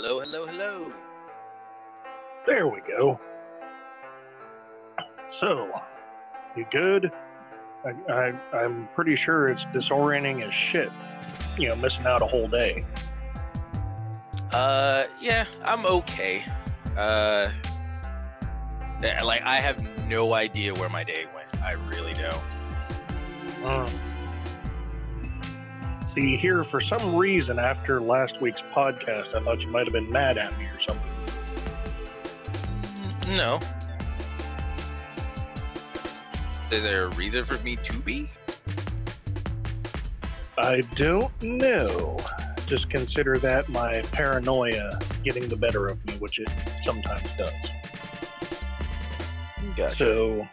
Hello, hello, hello. There we go. So, you good? I, I, I'm pretty sure it's disorienting as shit. You know, missing out a whole day. Uh, yeah, I'm okay. Uh, like I have no idea where my day went. I really don't. Mm. See, here for some reason after last week's podcast, I thought you might have been mad at me or something. No. Is there a reason for me to be? I don't know. Just consider that my paranoia getting the better of me, which it sometimes does. Gotcha. So,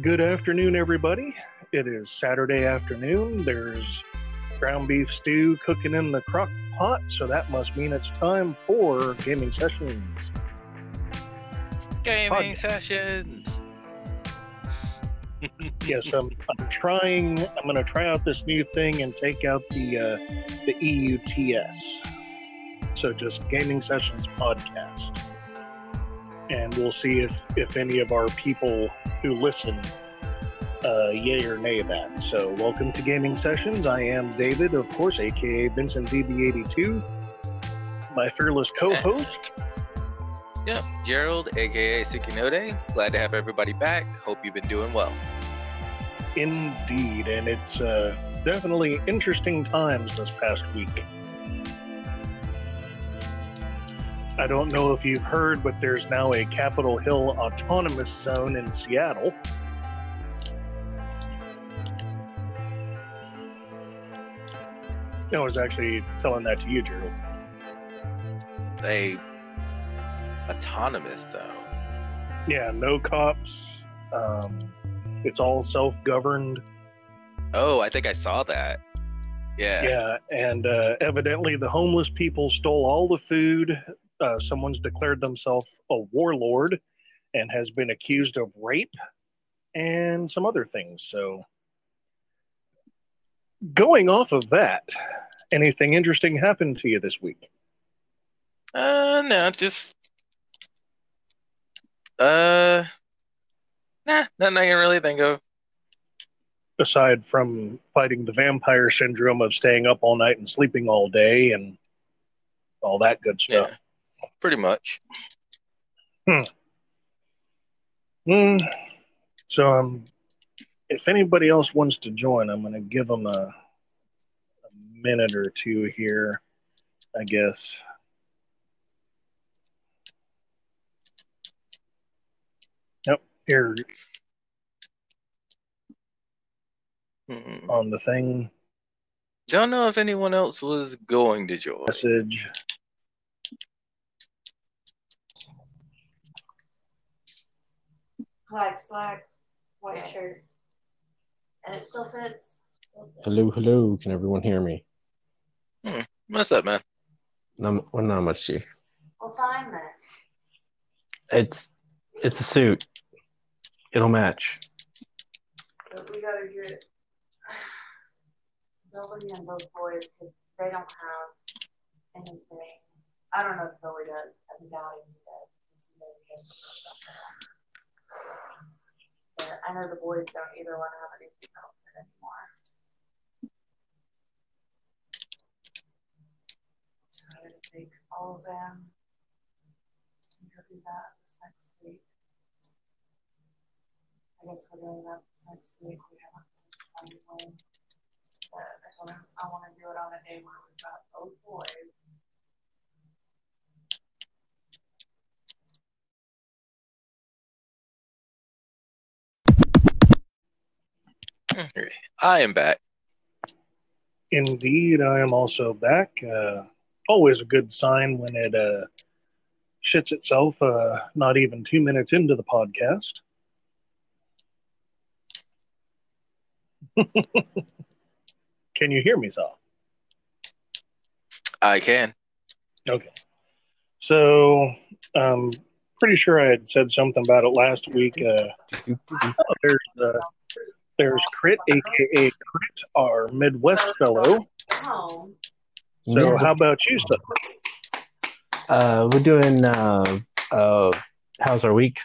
good afternoon, everybody. It is Saturday afternoon. There's ground beef stew cooking in the crock pot, so that must mean it's time for gaming sessions. gaming podcast. sessions. Yes, I'm, I'm trying. I'm going to try out this new thing and take out the uh, the EUTS. So just gaming sessions podcast, and we'll see if if any of our people who listen, uh, yay or nay that. So welcome to gaming sessions. I am David, of course, aka Vincent VB82. My fearless co-host. Yep, Gerald, aka Sukinode. Glad to have everybody back. Hope you've been doing well. Indeed, and it's uh, definitely interesting times this past week. I don't know if you've heard, but there's now a Capitol Hill autonomous zone in Seattle. I was actually telling that to you, Gerald. A autonomous though. Yeah, no cops. Um, it's all self-governed. Oh, I think I saw that. Yeah. Yeah, and uh, evidently the homeless people stole all the food. Uh, someone's declared themselves a warlord and has been accused of rape and some other things. So, going off of that, anything interesting happened to you this week? Uh, no, just uh, nah, nothing I can really think of. Aside from fighting the vampire syndrome of staying up all night and sleeping all day and all that good stuff. Yeah, Pretty much. Hmm. Mm. So, um, if anybody else wants to join, I'm going to give them a, a minute or two here, I guess. Yep, here Mm. on the thing Don't know if anyone else was going to join. message. black slacks, white shirt, and it still fits. Still fits. Hello, hello. Can everyone hear me? Hmm. What's up, man? Not, well, not much. G. Well, fine then. It's it's a suit. It'll match. But we gotta get Billy and those boys because they don't have anything. I don't know if Billy does. I'm doubting he does. I know the boys don't either want to have anything outfit anymore. So I'm gonna take all of them. and go do that this next week. I guess we're doing that this next week. We haven't decided when. Uh, but him I want to do it on a day where we've got both boys. I am back. Indeed, I am also back. Uh, always a good sign when it uh, shits itself, uh, not even two minutes into the podcast. Can you hear me, Sal? I can. Okay. So, um, pretty sure I had said something about it last week. Uh, oh, there's uh, there's Crit, aka Crit, our Midwest fellow. So, Yeah. how about you, sir? Uh, we're doing. Uh, uh, how's our week?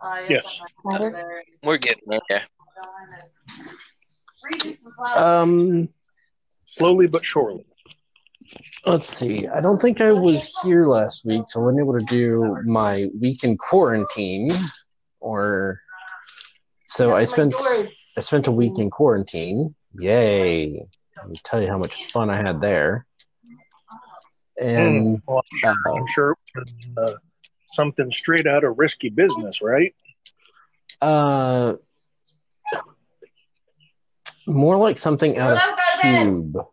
Uh, Yes. I'm gonna go there and We're getting there. go in and read you some flowers. Um, Slowly but surely. let's see. I don't think I was here last week, so I wasn't able to do my week in quarantine. Or so I spent. I spent a week in quarantine. Yay! Let me tell you how much fun I had there. And Well, I'm sure, uh, I'm sure it was uh, something straight out of risky business, right? uh, more like something out of Hello, go to. Cube.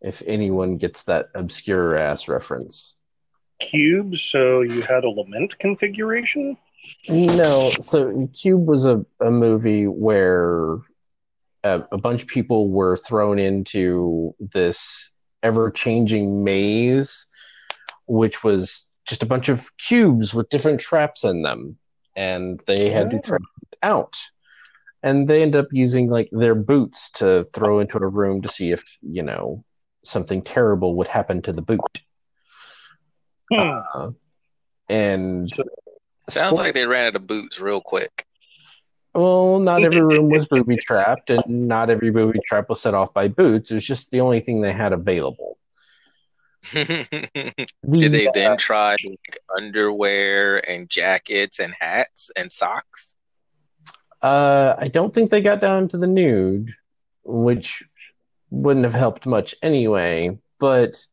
If anyone gets that obscure ass reference. Cube. so you had a lament configuration? No, so Cube was a, a movie where a, a bunch of people were thrown into this ever changing maze, which was just a bunch of cubes with different traps in them. And they had to Oh. try it out. And they end up using like their boots to throw into a room to see if, you know, something terrible would happen to the boot. Hmm. Uh, and So- Sounds like they ran out of boots real quick. Well, not every room was booby trapped, and not every booby trap was set off by boots. It was just the only thing they had available. Did The, they uh, then try like, underwear and jackets and hats and socks? uh, I don't think they got down to the nude, which wouldn't have helped much anyway. But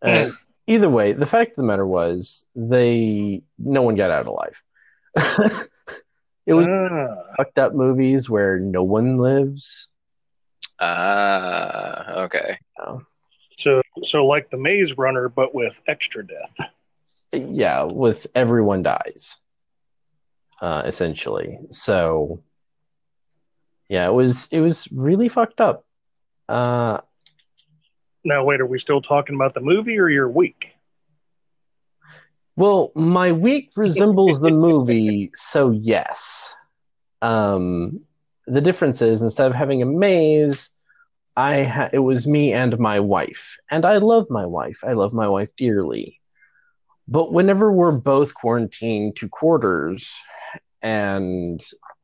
uh, either way, the fact of the matter was, they no one got out alive. it was Ah, fucked up movies where no one lives. Ah, okay. so, so like the Maze Runner, but with extra death. yeah with everyone dies uh essentially so yeah it was it was really fucked up uh Now, wait, are we still talking about the movie or your week? well my week resembles the movie so yes um the difference is instead of having a maze i ha- it was me and my wife and i love my wife i love my wife dearly but whenever we're both quarantined to quarters and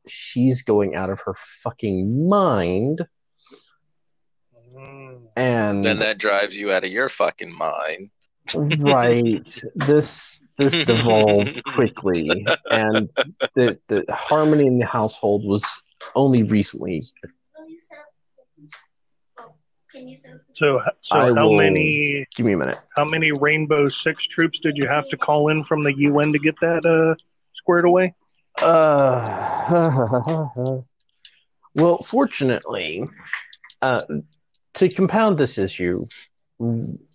she's going out of her fucking mind. And Then that drives you out of your fucking mind. right this this devolved quickly and the the harmony in the household was only recently Will you set up cookies? Oh, can you set up cookies? So, so I how will- many give me a minute how many Rainbow Six troops did you have to call in from the UN to get that uh, squared away? uh well fortunately uh to compound this issue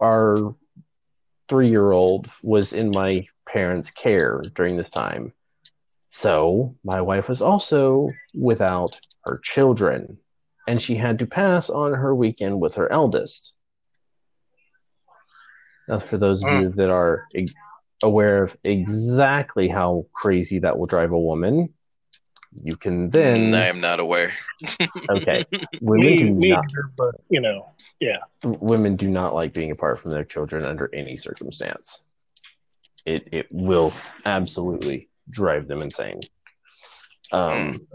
our three-year-old was in my parents care during this time. So my wife was also without her children and she had to pass on her weekend with her eldest. Now for those of you hmm. that are aware of exactly how crazy that will drive a woman you can then I am not aware. okay women me, do me not either, but you know, yeah. women do not like being apart from their children under any circumstance. It it will absolutely drive them insane. Um,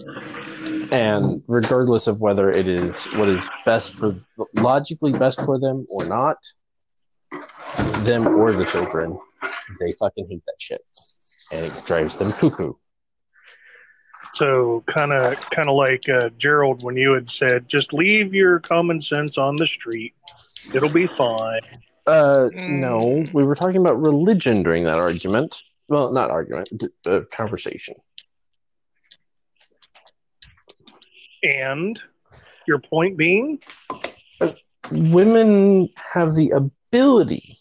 and regardless of whether it is what is best for logically best for them or not, them or the children, they fucking hate that shit, and it drives them cuckoo. So kind of kind of like uh, Gerald when you had said, just leave your common sense on the street. It'll be fine. Uh, no, we were talking about religion during that argument. Well, not argument, d- uh, conversation. And your point being, women have the ability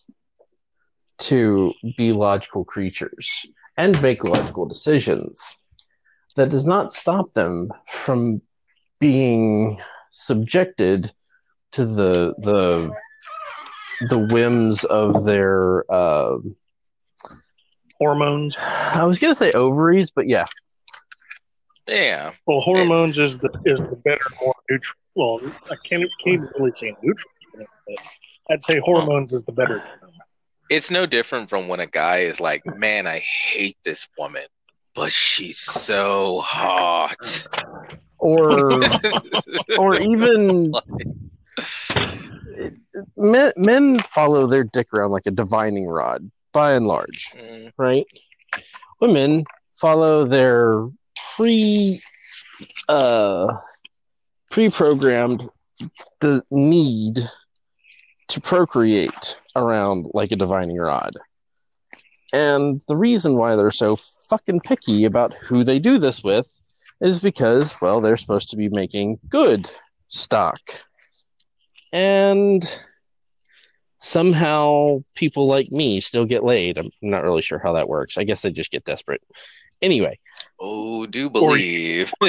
to be logical creatures and make logical decisions. That does not stop them from being subjected to the the the whims of their uh, hormones. I was gonna say ovaries, but yeah, Yeah. Well, hormones is the is the better, more neutral. Well, I can't can't really say neutral, but I'd say hormones is the better. It's no different from when a guy is like, "Man, I hate this woman, but she's so hot." or or even men, men follow their dick around like a divining rod by and large Mm, right? Women follow their pre uh pre-programmed the need to procreate around like a divining rod and the reason why they're so fucking picky about who they do this with is because, well, they're supposed to be making good stock. And somehow people like me still get laid. I'm not really sure how that works. I guess they just get desperate. Anyway, oh, do believe.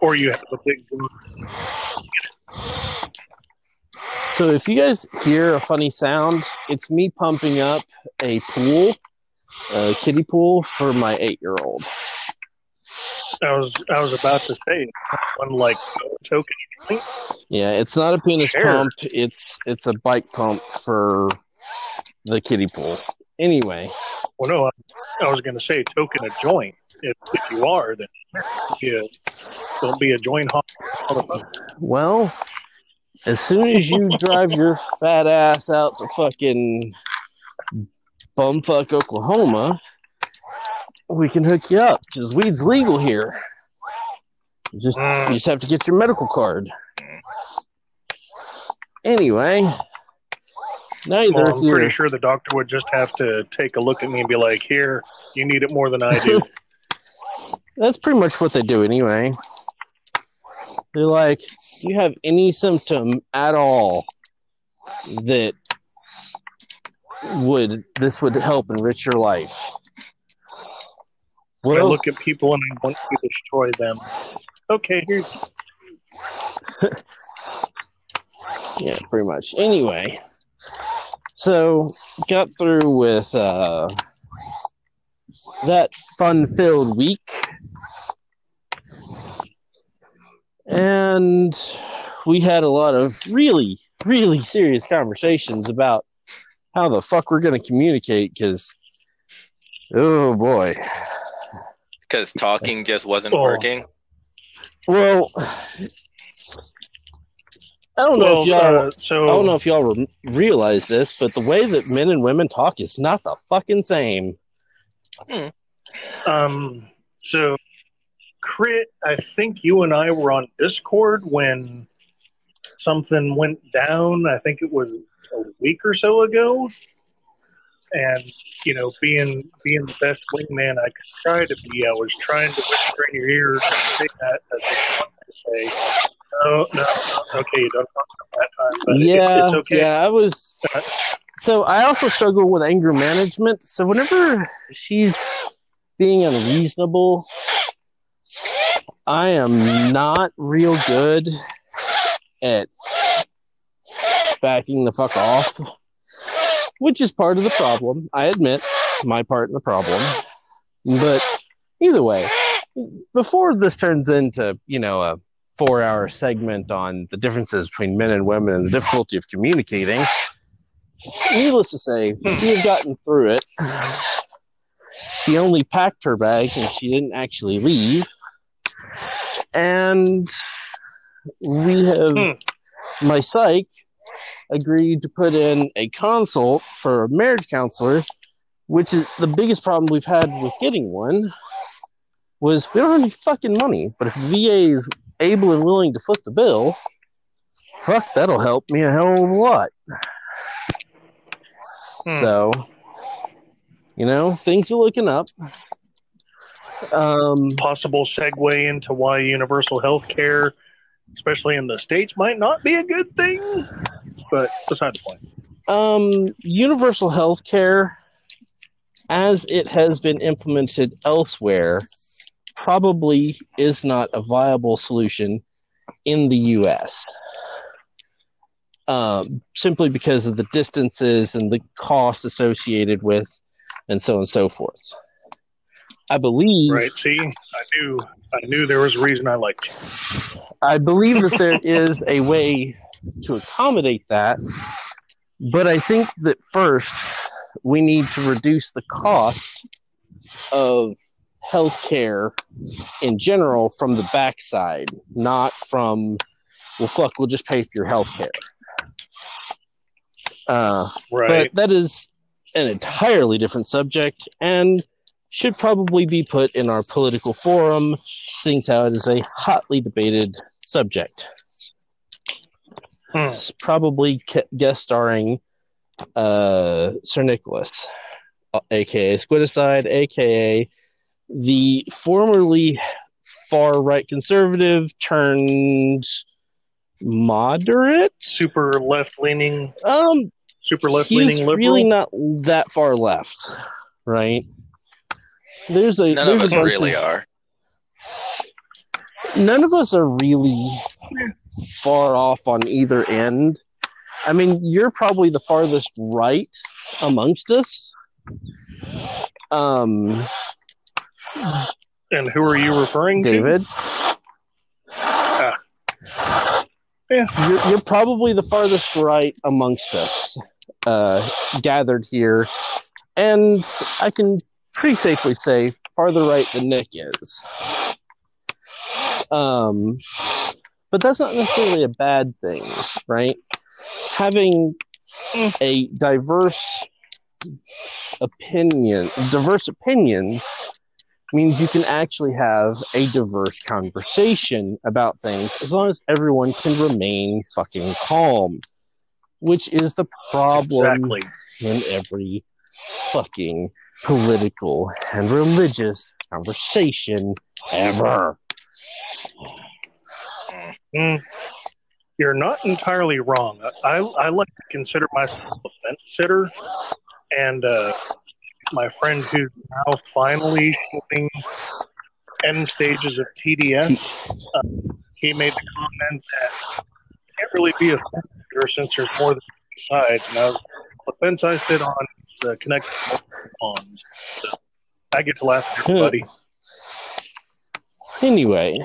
Or you have a big so if you guys hear a funny sound, it's me pumping up a pool, a kiddie pool for my eight year old. I was I was about to say one like token. Yeah, it's not a penis Sure. pump. It's it's a bike pump for the kiddie pool. Anyway, Well, no, I, I was going to say token a joint. If, if you are, then yeah, don't be a joint hop. well, as soon as you drive your fat ass out to fucking bumfuck Oklahoma, we can hook you up because weed's legal here. You just you just have to get your medical card. Anyway, neither Well, I'm here. pretty sure the doctor would just have to take a look at me and be like, "Here, you need it more than I do." That's pretty much what they do anyway. They're like, you have any symptom at all that would this would help enrich your life? I look at people and I want to destroy them. Okay, here's yeah, pretty much. Anyway, so got through with uh, that fun-filled week, and we had a lot of really, really serious conversations about how the fuck we're going to communicate. Because, oh boy, Because talking just wasn't Oh. working. well. I don't know well, if y'all uh, so I don't know if y'all re- realize this, but the way that men and women talk is not the fucking same. Hmm. Um, so, Crit, I think you and I were on Discord when something went down. I think it was a week or so ago. And you know, being being the best wingman I could try to be, I was trying to whisper in your ear and say that as I wanted to say, no, no, okay, you don't talk about that time, but it- yeah, it's okay. yeah, I was. Uh, so I also struggle with anger management. So whenever she's being unreasonable, I am not real good at backing the fuck off, which is part of the problem. I admit my part in the problem. But either way, before this turns into, you know, a four hour segment on the differences between men and women and the difficulty of communicating, needless to say, hmm. we have gotten through it. She only packed her bag and she didn't actually leave. And we have, my psych agreed to put in a consult for a marriage counselor, which is the biggest problem we've had with getting one. Was we don't have any fucking money, but if VA is able and willing to foot the bill, fuck, that'll help me a hell of a lot. Hmm. So, you know, things are looking up. Um, possible segue into why universal health care, especially in the States, might not be a good thing. But beside the point. um, universal health care, as it has been implemented elsewhere, probably is not a viable solution in the U.S. Um, simply because of the distances and the costs associated with, and so on and so forth. I believe Right. See, I knew I knew there was a reason I liked you. I believe that there is a way to accommodate that, but I think that first we need to reduce the cost of healthcare in general from the backside, not from, well, fuck, we'll just pay for your healthcare. Uh, Right. but that is an entirely different subject and should probably be put in our political forum, seeing how it is a hotly debated subject. Hmm. It's probably guest starring uh, Sir Nicholas, uh, aka Squidicide, aka the formerly far right conservative turned moderate. Super left leaning, Um, super left leaning liberal. really not that far left, right? There's a None there's of us really of- are. None of us are really far off on either end. I mean, you're probably the farthest right amongst us. Um, and who are you referring to? David, Yeah. you're, you're probably the farthest right amongst us uh, gathered here, and I can pretty safely say farther right than Nick is. Um, but that's not necessarily a bad thing, right? Having a diverse opinion, diverse opinions means you can actually have a diverse conversation about things as long as everyone can remain fucking calm, which is the problem Exactly. in every fucking political and religious conversation ever. Mm, you're not entirely wrong. I, I like to consider myself a fence sitter, and uh, my friend who's now finally shooting end stages of TDS, uh, he made the comment that can't really be a fence sitter since there's more than two sides. And I was, the fence I sit on is uh, connected to ponds. So I get to laugh at everybody. Anyway,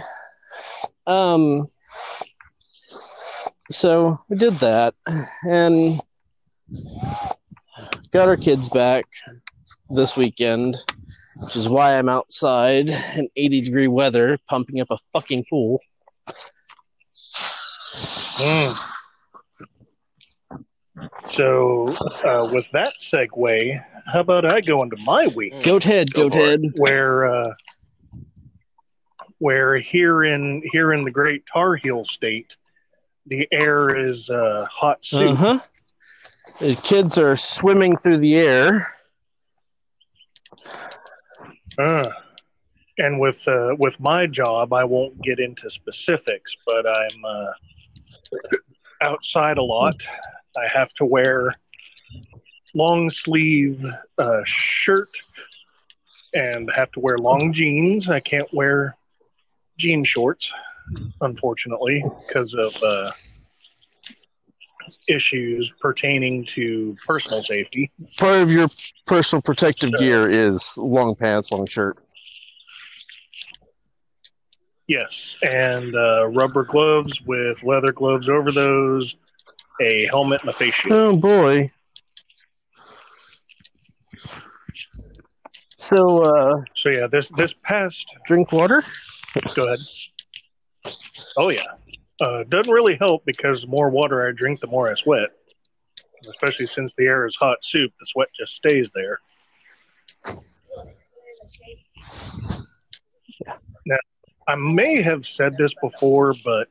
um, so we did that and got our kids back this weekend, which is why I'm outside in 80 degree weather pumping up a fucking pool. Mm. So, uh, with that segue, how about I go into my week? Goat head, Go goat head. where uh, where here in here in the Great Tar Heel State, the air is uh, hot soup. Uh huh. The kids are swimming through the air. Uh, and with uh, with my job, I won't get into specifics, but I'm uh, outside a lot. I have to wear long sleeve uh, shirt and have to wear long jeans. I can't wear jean shorts, unfortunately, because of uh, issues pertaining to personal safety. Part of your personal protective So- gear is long pants, long shirt. Yes, and uh, rubber gloves with leather gloves over those, a helmet, and a face shield. Oh boy. So, uh, So yeah, this this past. drink water. Go ahead. Oh yeah, uh, doesn't really help because the more water I drink, the more I sweat. Especially since the air is hot soup, the sweat just stays there. Now, I may have said this before, but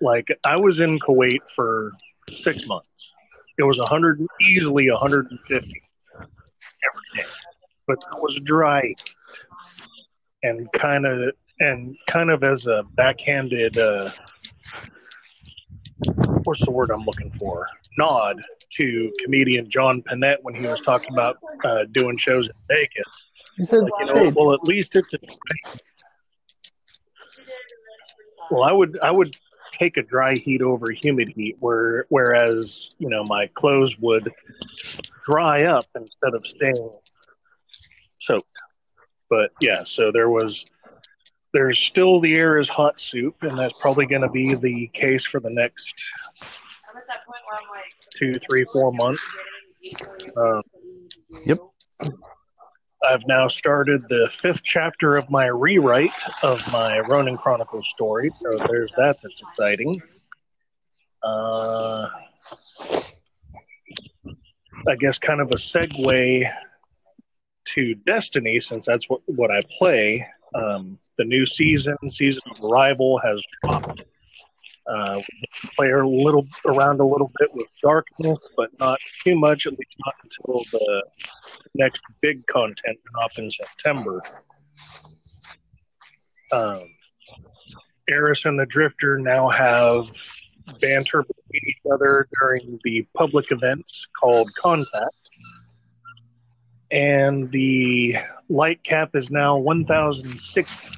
like I was in Kuwait for six months. It was a 100, easily 150 every day, but it was dry and kind of and kind of as a backhanded uh, what's the word I'm looking for? Nod to comedian John Pinette when he was talking about uh, doing shows in Vegas. You said Like, you know, well, at least it's a well. I would I would take a dry heat over humid heat, where whereas you know my clothes would dry up instead of staying soaked. But yeah, so there was there's still the air is hot soup, and that's probably going to be the case for the next I'm at that point where I'm like, two, three, four months. Um, Yep. I've now started the fifth chapter of my rewrite of my Ronin Chronicles story, so there's that. That's exciting. Uh, I guess kind of a segue to Destiny, since that's what, what I play. Um, the new season, season of Arrival, has dropped. Uh, we play a little around a little bit with darkness, but not too much. At least not until the next big content drop in September. Um, Eris and the Drifter now have banter between each other during the public events called Contact. And the light cap is now 1,060.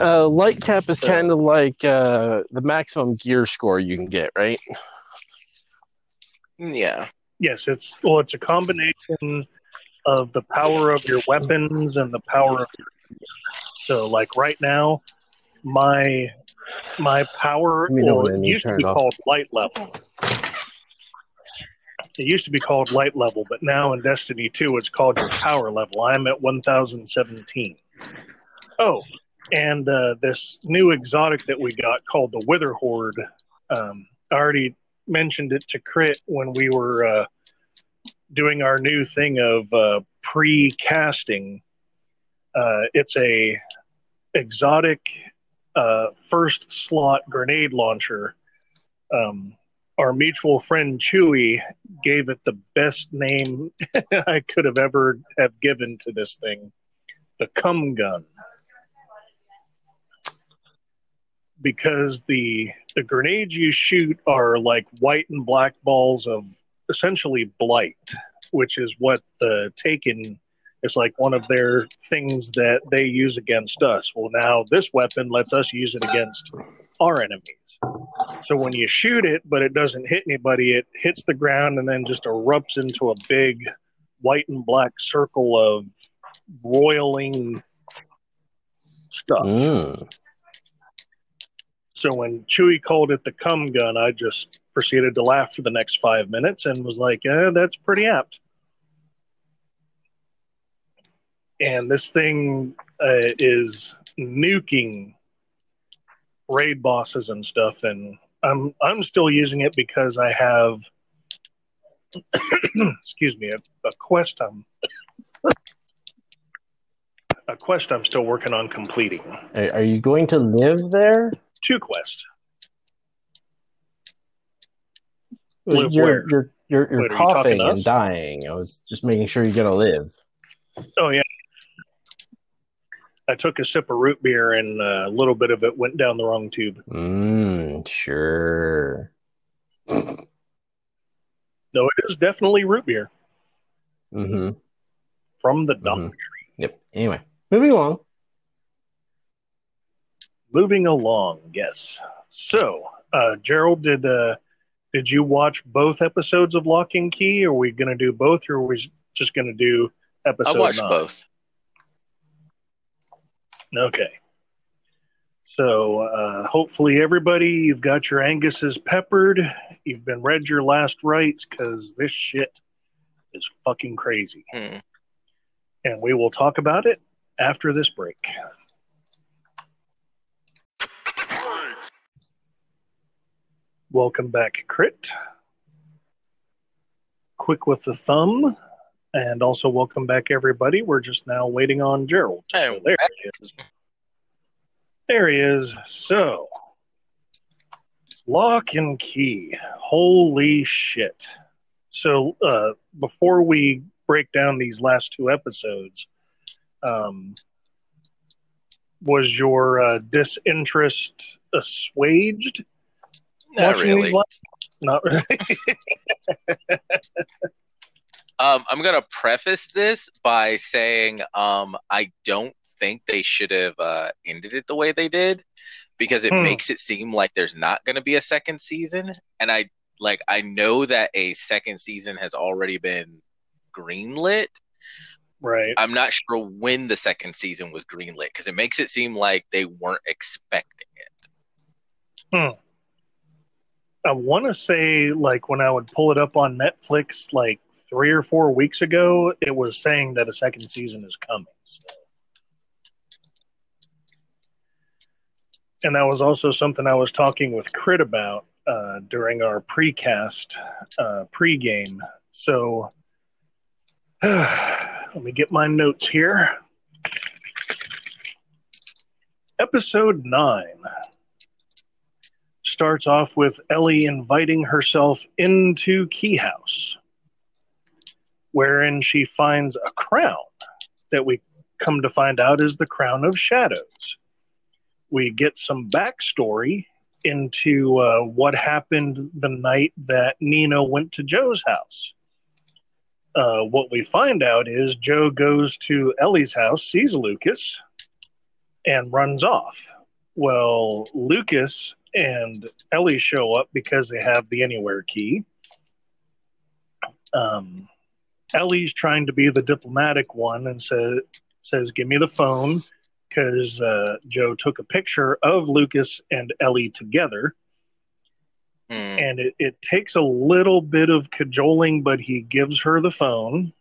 Uh, light cap is So- kind of like uh, the maximum gear score you can get, right? Yeah. Yes, it's well, it's a combination of the power of your weapons and the power of your. So, like right now, my my power Let me know well, it used to be off. called light level. It used to be called light level, but now in Destiny 2, it's called your power level. I'm at 1017. Oh, and uh, this new exotic that we got called the Witherhoard. Um, I already mentioned it to Crit when we were uh, doing our new thing of uh, pre-casting. Uh, it's a exotic uh, first slot grenade launcher. Um, our mutual friend Chewy gave it the best name I could have ever have given to this thing, the cum gun, because the the grenades you shoot are like white and black balls of essentially blight, which is what the Taken is like one of their things that they use against us. Well, now this weapon lets us use it against our enemies. So when you shoot it, but it doesn't hit anybody, it hits the ground and then just erupts into a big white and black circle of roiling stuff. Mm. So when Chewie called it the cum gun, I just proceeded to laugh for the next five minutes and was like, eh, that's pretty apt. And this thing uh, is nuking raid bosses and stuff, and I'm I'm still using it because I have, excuse me, a, a quest I'm a quest I'm still working on completing. Are, are you going to live there? Two quests. Live you're, where? you're you're you're Wait, are you coughing to and dying. I was just making sure you're gonna live. Oh yeah. I took a sip of root beer and uh, a little bit of it went down the wrong tube. Mm, sure. No, it is definitely root beer Mm-hmm. from the dump. Mhm. Yep. Anyway, moving along. Moving along, yes. So, uh, Gerald, did uh, did you watch both episodes of Locke and Key? Are we going to do both, or are we just going to do episode? I watched nine? both. Okay. So uh, hopefully everybody, you've got your Angus's peppered. You've been read your last rites because this shit is fucking crazy. Hmm. And we will talk about it after this break. Welcome back, Crit. Quick with the thumb. And also welcome back, everybody. We're just now waiting on Gerald. Hey, So there he is. There he is. So, Locke and Key. Holy shit. So, uh, before we break down these last two episodes, um, was your uh, disinterest assuaged Not watching really. Not really. Um, I'm gonna preface this by saying um, I don't think they should have uh, ended it the way they did because it Hmm. makes it seem like there's not gonna be a second season, and I like I know that a second season has already been greenlit. right. I'm not sure when the second season was greenlit because it makes it seem like they weren't expecting it. I want to say, like, when I would pull it up on Netflix, like three or four weeks ago, it was saying that a second season is coming. So. And that was also something I was talking with Crit about uh, during our precast uh, pregame. So let me get my notes here. Episode 9 starts off with Ellie inviting herself into Key House, wherein she finds a crown that we come to find out is the Crown of Shadows. We get some backstory into uh, what happened the night that Nina went to Joe's house. Uh, what we find out is Joe goes to Ellie's house, sees Lucas, and runs off. Well, Lucas and Ellie show up because they have the Anywhere key. Um, Ellie's trying to be the diplomatic one and says, says "Give me the phone," because uh, Joe took a picture of Lucas and Ellie together. Hmm. And it, it takes a little bit of cajoling, but he gives her the phone.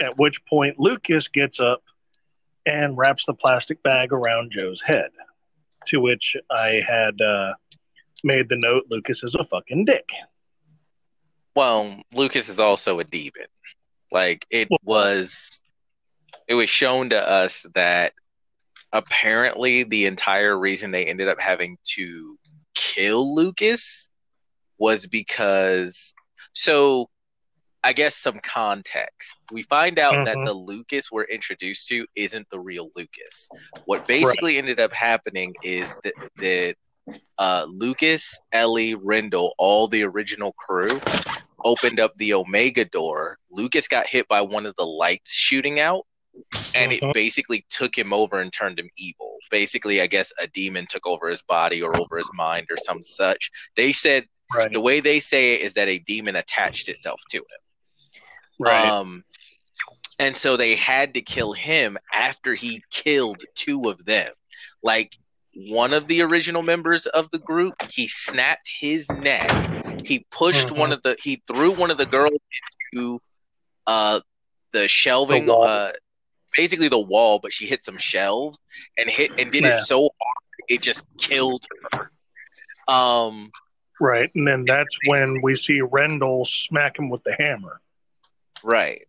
At which point, Lucas gets up and wraps the plastic bag around Joe's head. To which I had uh, made the note Lucas is a fucking dick. Well, Lucas is also a demon. Like it Well- was it was shown to us that apparently the entire reason they ended up having to kill Lucas was because so I guess some context. We find out that Mhm. the Lucas we're introduced to isn't the real Lucas. What basically ended up happening is that that uh, Lucas, Ellie, Rendell, all the original crew opened up the Omega door. Lucas got hit by one of the lights shooting out, and Mhm. it basically took him over and turned him evil. Basically, I guess a demon took over his body or over his mind or some such. They said Right. the way they say it is that a demon attached itself to him. Right. Um, and so they had to kill him after he killed two of them. Like one of the original members of the group, he snapped his neck. He pushed Mhm. one of the he threw one of the girls into uh the shelving The uh basically the wall, but she hit some shelves and hit and did Yeah. it so hard it just killed her. Um Right. And then that's when we see Rendell smack him with the hammer. Right.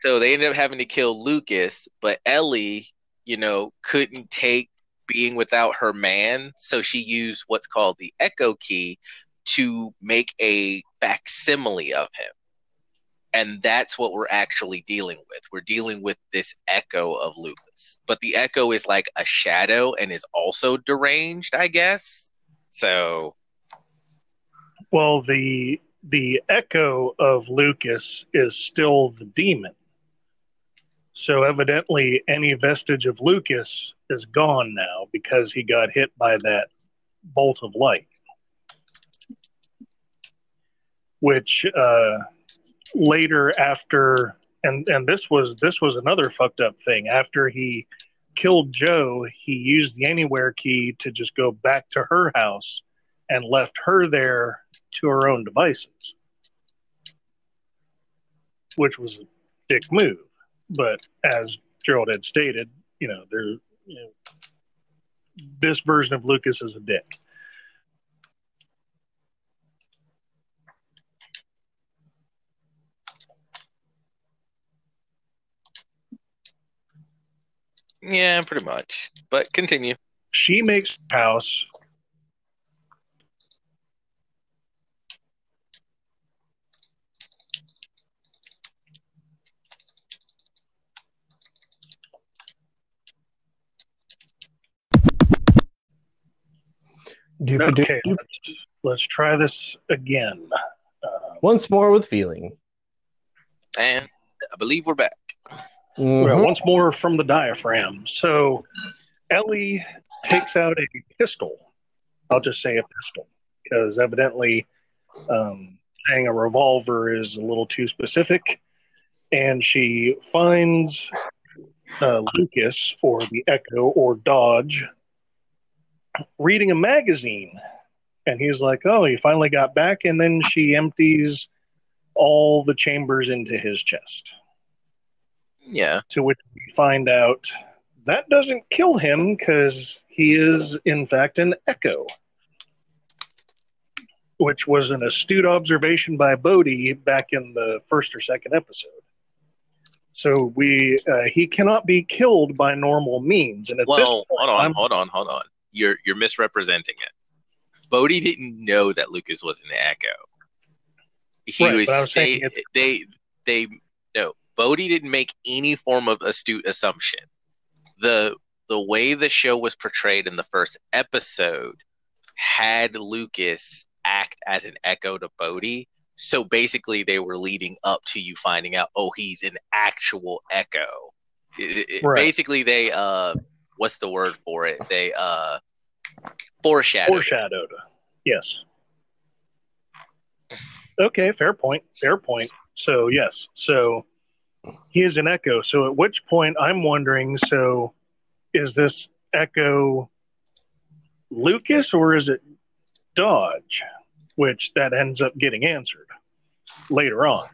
So they ended up having to kill Lucas, but Ellie, you know, couldn't take being without her man, so she used what's called the Echo Key to make a facsimile of him. And that's what we're actually dealing with. We're dealing with this echo of Lucas. But the echo is like a shadow and is also deranged, I guess. So, Well, the the echo of Lucas is still the demon. So evidently any vestige of Lucas is gone now because he got hit by that bolt of light. Which uh later after and and this was this was another fucked up thing after he killed Joe he used the anywhere key to just go back to her house and left her there to her own devices which was a dick move but as Gerald had stated you know there you know, this version of Lucas is a dick yeah, pretty much. But continue. she makes house okay let's, let's try this again uh, Once more with feeling. And I believe we're back. Mhm. Well, once more from the diaphragm. So Ellie takes out a pistol. I'll just say a pistol because evidently um, saying a revolver is a little too specific. And she finds uh, Lucas or the Echo or Dodge reading a magazine. And he's like, Oh, he finally got back. And then she empties all the chambers into his chest. Yeah. To which we find out that doesn't kill him because he is, in fact, an echo. Which was an astute observation by Bode back in the first or second episode. So we uh, he cannot be killed by normal means. And at this point, hold on, I'm- hold on, hold on. You're you're misrepresenting it. Bode didn't know that Lucas was an echo. He Right, was, was saying they they no Bode didn't make any form of astute assumption. The the way the show was portrayed in the first episode had Lucas act as an echo to Bode. So basically, they were leading up to you finding out, oh, he's an actual echo. It- Right. Basically, they uh, what's the word for it? They uh, foreshadowed. foreshadowed. Yes. Okay, fair point. Fair point. So yes, so he is an echo. So at which point I'm wondering, so is this echo Lucas or is it Dodge? Which that ends up getting answered later on.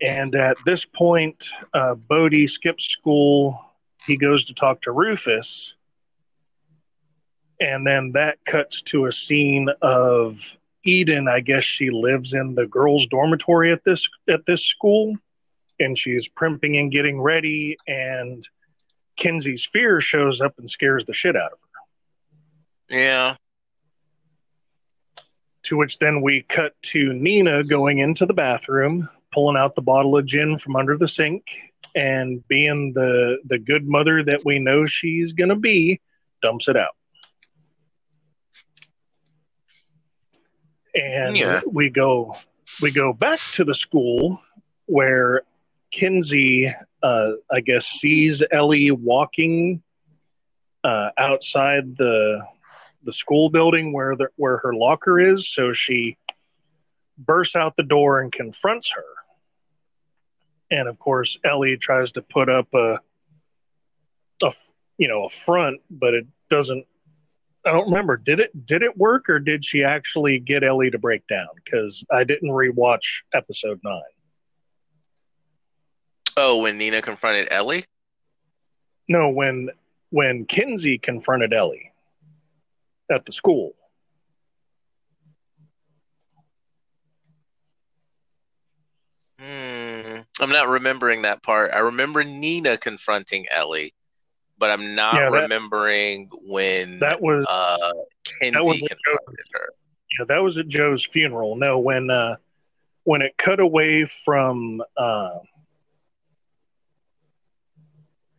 And at this point, uh, Bode skips school. He goes to talk to Rufus and then that cuts to a scene of Eden. I guess she lives in the girls' dormitory at this at this school, and she's primping and getting ready. And Kinsey's fear shows up and scares the shit out of her. Yeah. To which then we cut to Nina going into the bathroom, pulling out the bottle of gin from under the sink, and being the the good mother that we know she's gonna be, dumps it out. And Yeah. we go we go back to the school where Kinsey, uh, I guess, sees Ellie walking uh, outside the the school building where the, where her locker is. So she bursts out the door and confronts her. And of course, Ellie tries to put up a, a you know a front, but it doesn't. I don't remember. Did it did it work or did she actually get Ellie to break down? Because I didn't rewatch episode nine. Oh, when Nina confronted Ellie? No, when when Kinsey confronted Ellie at the school. I'm not remembering that part. I remember Nina confronting Ellie, but I'm not Yeah, that- remembering when That was uh, Kinsey was a confronted her. yeah, that was at Joe's funeral. No, when uh, when it cut away from uh,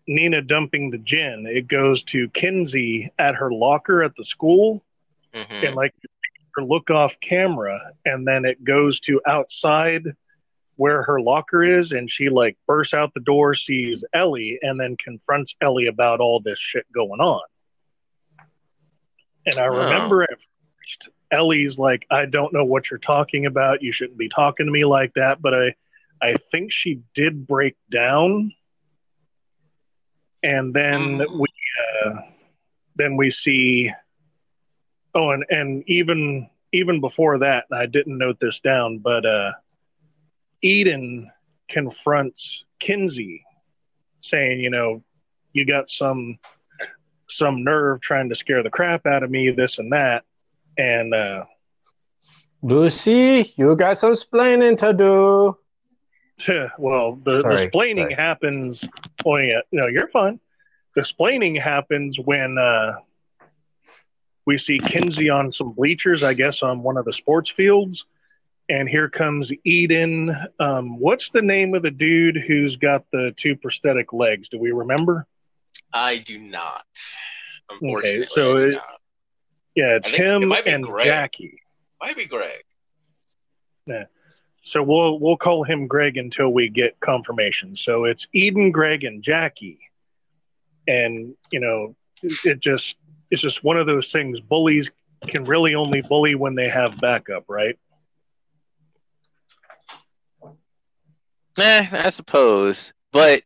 Nina dumping the gin, it goes to Kinsey at her locker at the school, Mhm. and like her look off camera, and then it goes to outside where her locker is, and she like bursts out the door, sees Ellie, and then confronts Ellie about all this shit going on. And I Oh. remember at first, Ellie's like, "I don't know what you're talking about. You shouldn't be talking to me like that." But I, I think she did break down, and then Mhm. we, uh, then we see Oh, and and even even before that, and I didn't note this down, but uh, Eden confronts Kinsey, saying, "You know, you got some some nerve trying to scare the crap out of me, this and that." And uh, Lucy, you got some splaining to do. well, the, the splaining sorry. happens. Oh yeah, no, you're fine. The splaining happens when uh, we see Kinsey on some bleachers, I guess, on one of the sports fields, and here comes Eden. Um, what's the name of the dude who's got the two prosthetic legs? Do we remember? I do not. Unfortunately, so it-. Yeah, it's think it him and Greg. Jackie. might be Greg. Yeah. So we'll we'll call him Greg until we get confirmation. So it's Eden, Greg, and Jackie, and you know it it just it's just one of those things. Bullies can really only bully when they have backup, right? Eh, I suppose. But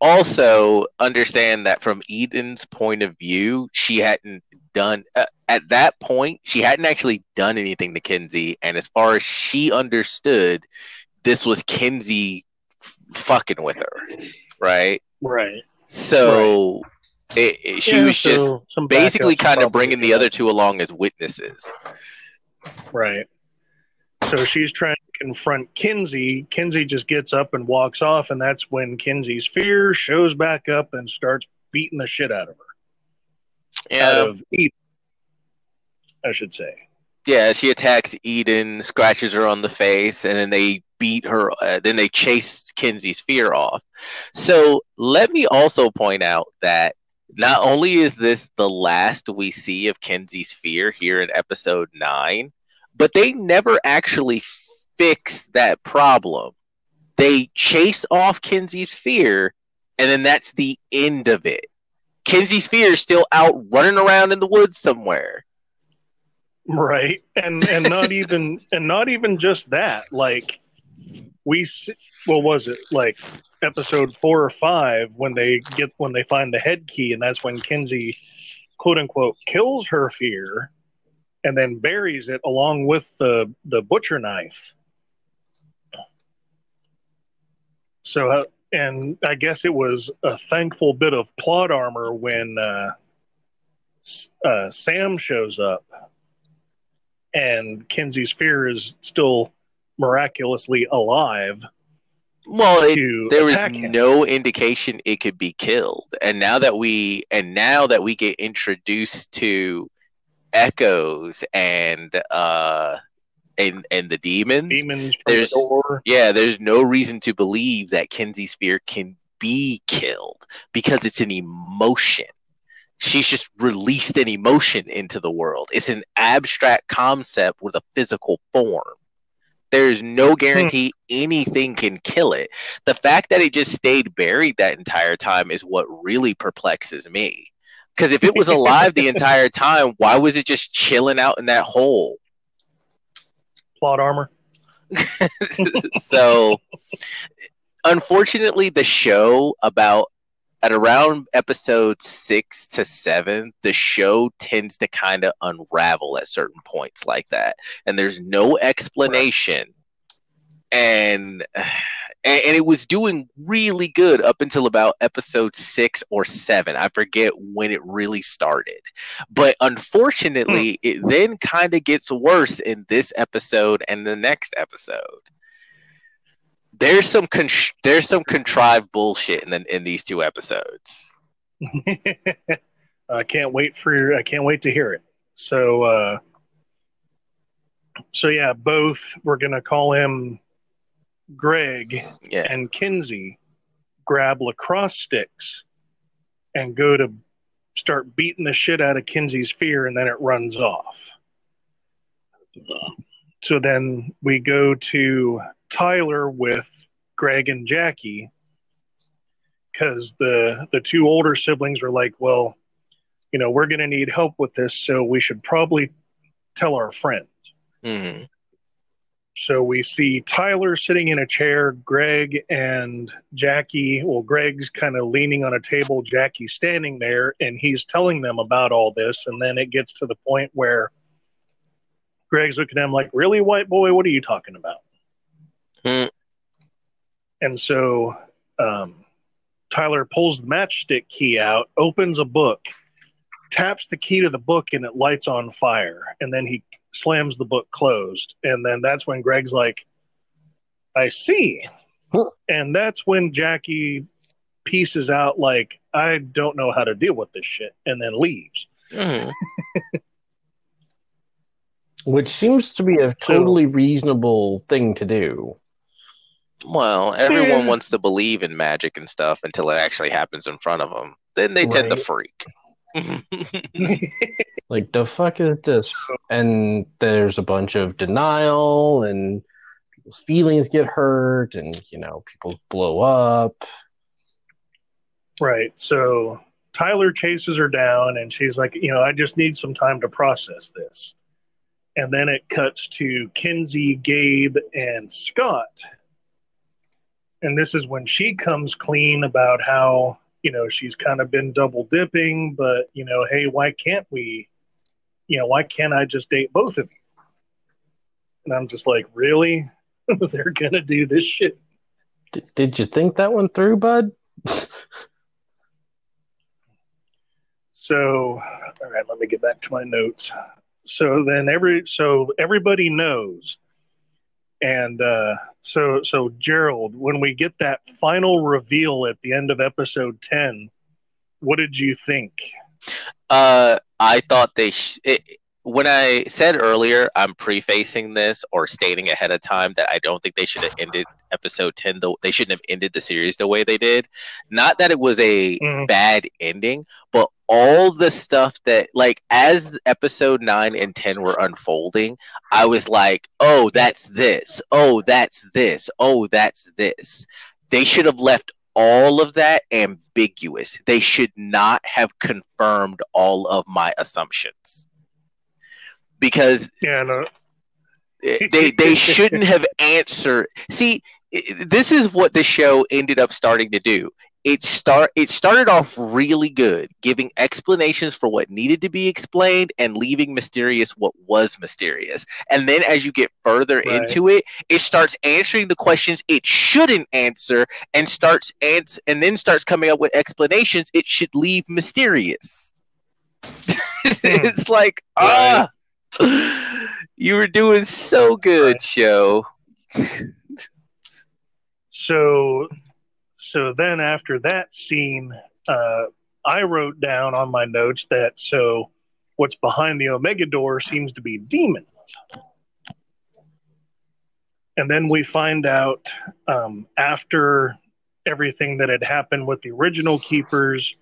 also understand that from Eden's point of view, she hadn't done uh, at that point. She hadn't actually done anything to Kinsey, and as far as she understood, this was Kinsey f- fucking with her, right? Right. So It, it- she Yeah, was just so some basically kind of bringing the other two along as witnesses. Right. So she's trying to confront Kinsey. Kinsey just gets up and walks off, and that's when Kinsey's fear shows back up and starts beating the shit out of her. Yeah, Out of Eden, I should say. yeah. She attacks Eden, scratches her on the face, and then they beat her. Uh, then they chase Kinsey's fear off. So let me also point out that not only is this the last we see of Kinsey's fear here in episode nine, but they never actually fix that problem. They chase off Kinsey's fear, and then that's the end of it. Kinsey's fear is still out running around in the woods somewhere. Right. And and not even and not even just that. Like we s- what was it? Like episode 4 or 5 when they get when they find the head key and that's when Kinsey quote unquote kills her fear and then buries it along with the the butcher knife. So uh, and I guess it was a thankful bit of plot armor when uh, uh, Sam shows up and Kinsey's fear is still miraculously alive Well, it, there was him. no indication it could be killed, and now that we and now that we get introduced to echoes and uh and and the demons, demons there's- the yeah, there's no reason to believe that Kinsey's fear can be killed because it's an emotion. She's just released an emotion into the world. It's an abstract concept with a physical form. There's no guarantee anything can kill it. The fact that it just stayed buried that entire time is what really perplexes me. Because if it was alive the entire time, why was it just chilling out in that hole? plot armor. so unfortunately the show about at around episode six to seven the show tends to kind of unravel at certain points like that and there's no explanation and and, and it was doing really good up until about episode six or seven. I forget when it really started, but unfortunately, it then kind of gets worse in this episode and the next episode. There's some con- there's some contrived bullshit in the, in these two episodes. I can't wait for I can't wait to hear it. So uh so yeah, both we're gonna call him Greg Yeah, and Kinsey grab lacrosse sticks and go to start beating the shit out of Kinsey's fear and then it runs off. So then we go to Tyler with Greg and Jackie because the the two older siblings are like, well, you know, we're going to need help with this, so we should probably tell our friends. Mhm. So we see Tyler sitting in a chair, Greg and Jackie. Well, Greg's kind of leaning on a table, Jackie's standing there, and he's telling them about all this. And then it gets to the point where Greg's looking at him like, Really, white boy, what are you talking about? Hmm. And so um, Tyler pulls the matchstick key out, opens a book, taps the key to the book, and it lights on fire. And then he slams the book closed. And then that's when Greg's like, I see. Huh. And that's when Jackie pieces out, like, I don't know how to deal with this shit, and then leaves. Mhm. which seems to be a totally reasonable thing to do. Well, everyone Yeah. wants to believe in magic and stuff until it actually happens in front of them. Then they tend to freak. Like the fuck is this? And there's a bunch of denial, and people's feelings get hurt, and you know people blow up. Right. So Tyler chases her down, and she's like, you know, I just need some time to process this. And then it cuts to Kinsey, Gabe, and Scott. And this is when she comes clean about how, you know, she's kind of been double dipping, but, you know, hey, why can't we you know, why can't I just date both of you? And I'm just like, really? They're gonna do this shit? D- did you think that one through, bud? So, all right, let me get back to my notes. So then every so everybody knows, and uh, so so Gerald, when we get that final reveal at the end of episode ten, what did you think? Uh, I thought they. Sh- it, when I said earlier, I'm prefacing this or stating ahead of time that I don't think they should have ended episode 10, though they shouldn't have ended the series the way they did. Not that it was a Mhm. bad ending, but all the stuff that, like, as episode 9 and 10 were unfolding, I was like, oh, that's this. Oh, that's this. Oh, that's this. They should have left all of that ambiguous. They should not have confirmed all of my assumptions. Because Yeah, no, eh, they they shouldn't have answered. See, this is what the show ended up starting to do. It start it started off really good, giving explanations for what needed to be explained and leaving mysterious what was mysterious. And then as you get further Right. into it, it starts answering the questions it shouldn't answer and starts ans- and then starts coming up with explanations it should leave mysterious. it's like ah you were doing so good, Right. show. So, so then after that scene, uh, I wrote down on my notes that so what's behind the Omega door seems to be demons. And then we find out um, after everything that had happened with the original keepers,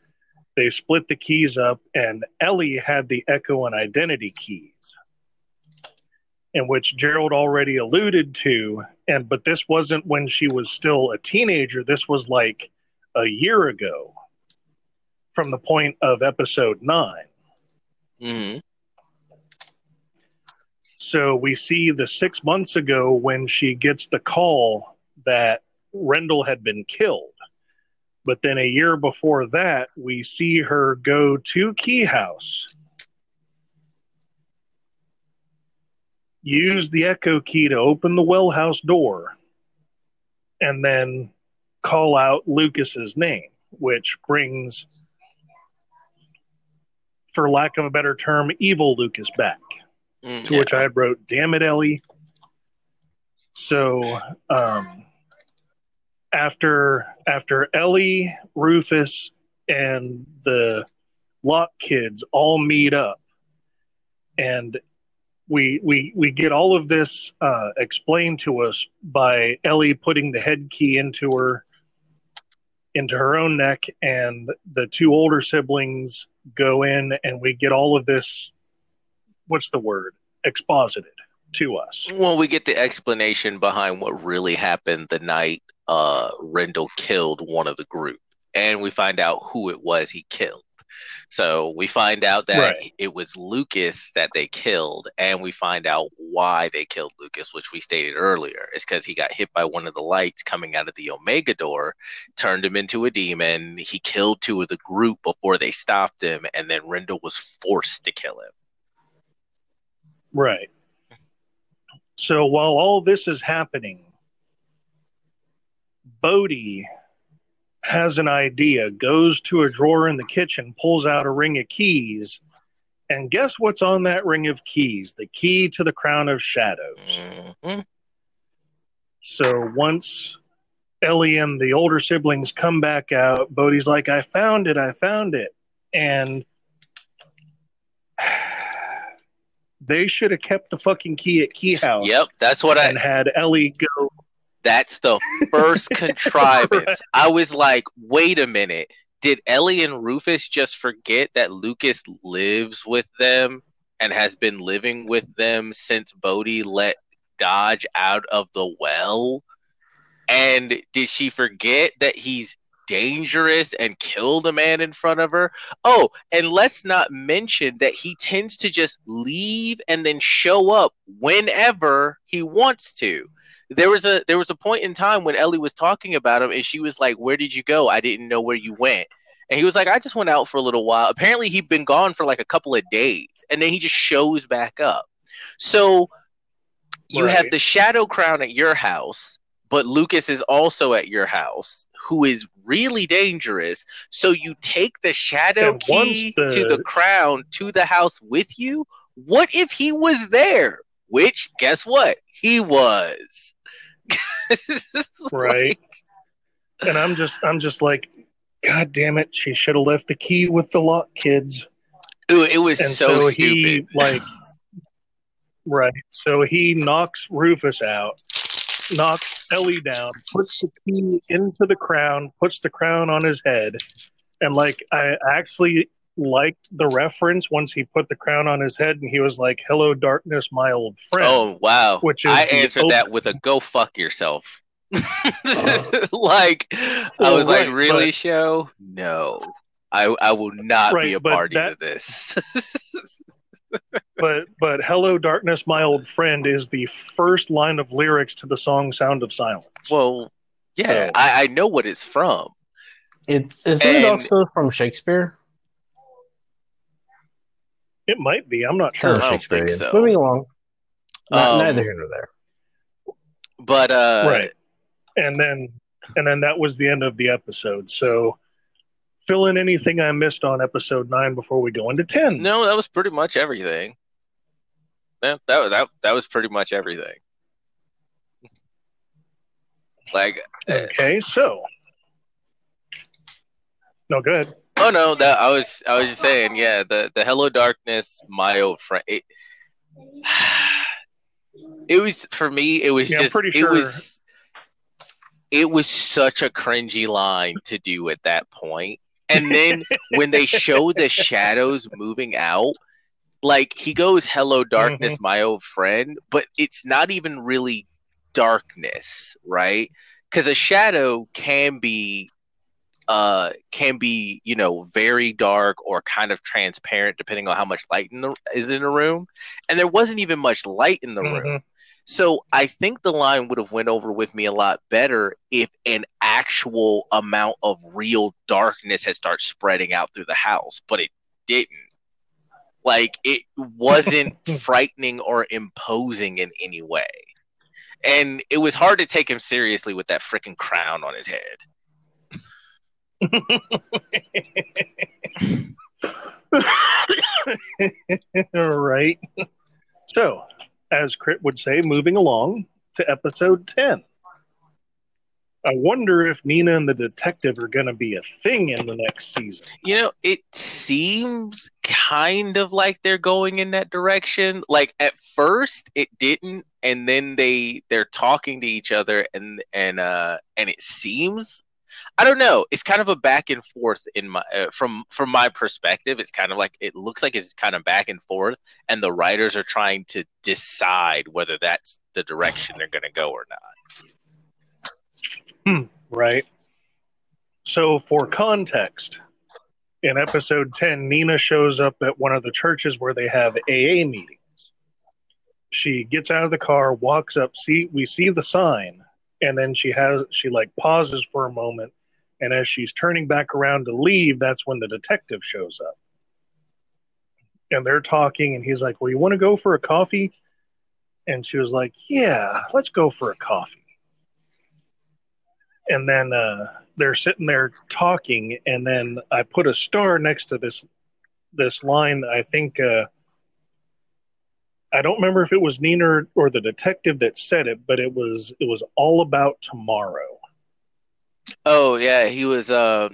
they split the keys up, and Ellie had the Echo and Identity keys, in which Gerald already alluded to. And but this wasn't when she was still a teenager. This was like a year ago, from the point of episode nine. hmm So we see the six months ago when she gets the call that Rendell had been killed. But then a year before that, we see her go to Key House, use the echo key to open the well house door, and then call out Lucas's name, which brings, for lack of a better term, evil Lucas back Mm, to which I wrote, "Damn it, Ellie." So, um, after after Ellie, Rufus, and the Locke kids all meet up, and we we we get all of this uh, explained to us by Ellie putting the head key into her into her own neck, and the two older siblings go in, and we get all of this. What's the word? Exposited to us. Well, we get the explanation behind what really happened the night uh, Rendell killed one of the group, and we find out who it was he killed. So we find out that Right. it was Lucas that they killed, and we find out why they killed Lucas, which we stated earlier. It's because he got hit by one of the lights coming out of the Omega door, turned him into a demon. He killed two of the group before they stopped him, and then Rendell was forced to kill him. Right. So while all this is happening, Bode has an idea, goes to a drawer in the kitchen, pulls out a ring of keys, and guess what's on that ring of keys? The key to the crown of shadows. Mhm. So once Ellie and the older siblings come back out, Bode's like, I found it, I found it. And they should have kept the fucking key at Key House Yep, that's what I. and had Ellie go. That's the first contrivance. I was like, wait a minute. Did Ellie and Rufus just forget that Lucas lives with them and has been living with them since Bode let Dodge out of the well? And did she forget that he's dangerous and killed a man in front of her? Oh, and let's not mention that he tends to just leave and then show up whenever he wants to there was a there was a point in time when Ellie was talking about him and she was like, "Where did you go? I didn't know where you went." And he was like, I just went out for a little while. Apparently, he'd been gone for like a couple of days, and then he just shows back up. So you have the Shadow Crown at your house, but Lucas is also at your house, who is really dangerous. So you take the Shadow And key the- to the crown to the house with you. What if he was there? Which, guess what? He was. right. And i'm just i'm just like god damn it she should have left the key with the Locke kids. Dude, it was and so, so, stupid. he like right. So he knocks rufus out knocks ellie down puts the key into the crown puts the crown on his head. And like i actually liked the reference once he put the crown on his head and he was like hello darkness my old friend Oh wow! Which is I answered op- that with a "Go fuck yourself." like I Well, was like, "Really, but- show? No, I I will not be a party that- to this." but but hello darkness my old friend is the first line of lyrics to the song sound of silence well, yeah, So- I, I know what it's from. It's isn't it also from Shakespeare? It might be i'm not sure I don't think so. Moving along. Not, Um, neither here nor there. But uh, right and then and then that was the end of the episode so fill in anything i missed on episode 9 before we go into 10 no, that was pretty much everything. Yeah, that that that was pretty much everything. Like, uh, okay so no good Oh no, that I was I was just saying, yeah, the the Hello Darkness, my old friend. It, it was for me. It was Yeah, just. pretty it was. It was such a cringy line to do at that point. point, and then when they show the shadows moving out, like he goes, "Hello, darkness, Mm-hmm. my old friend," but it's not even really darkness, right? Because a shadow can be uh can be you know very dark or kind of transparent depending on how much light in the, is in the room. And there wasn't even much light in the room. Mhm. so i think the line would have went over with me a lot better if an actual amount of real darkness had started spreading out through the house but it didn't. Like it wasn't frightening or imposing in any way. And it was hard to take him seriously with that freaking crown on his head All right. So, as Crit would say, moving along to episode 10. I wonder if Nina and the detective are going to be a thing in the next season. You know, it seems kind of like they're going in that direction. Like at first it didn't and then they they're talking to each other and and uh and it seems I don't know. It's kind of a back and forth in my uh, from from my perspective. It's kind of like it looks like it's kind of back and forth and the writers are trying to decide whether that's the direction they're going to go or not. Right. So, for context, in episode 10, Nina shows up at one of the churches where they have AA meetings. She gets out of the car, walks up, see we see the sign, and then she has she like pauses for a moment, and as she's turning back around to leave, that's when the detective shows up. And they're talking, and he's like, Well, you want to go for a coffee? And she was like, Yeah, let's go for a coffee and then uh, they're sitting there talking, and then I put a star next to this this line. I think uh, I don't remember if it was Nina or, or the detective that said it, but it was it was all about tomorrow. Oh yeah, he was uh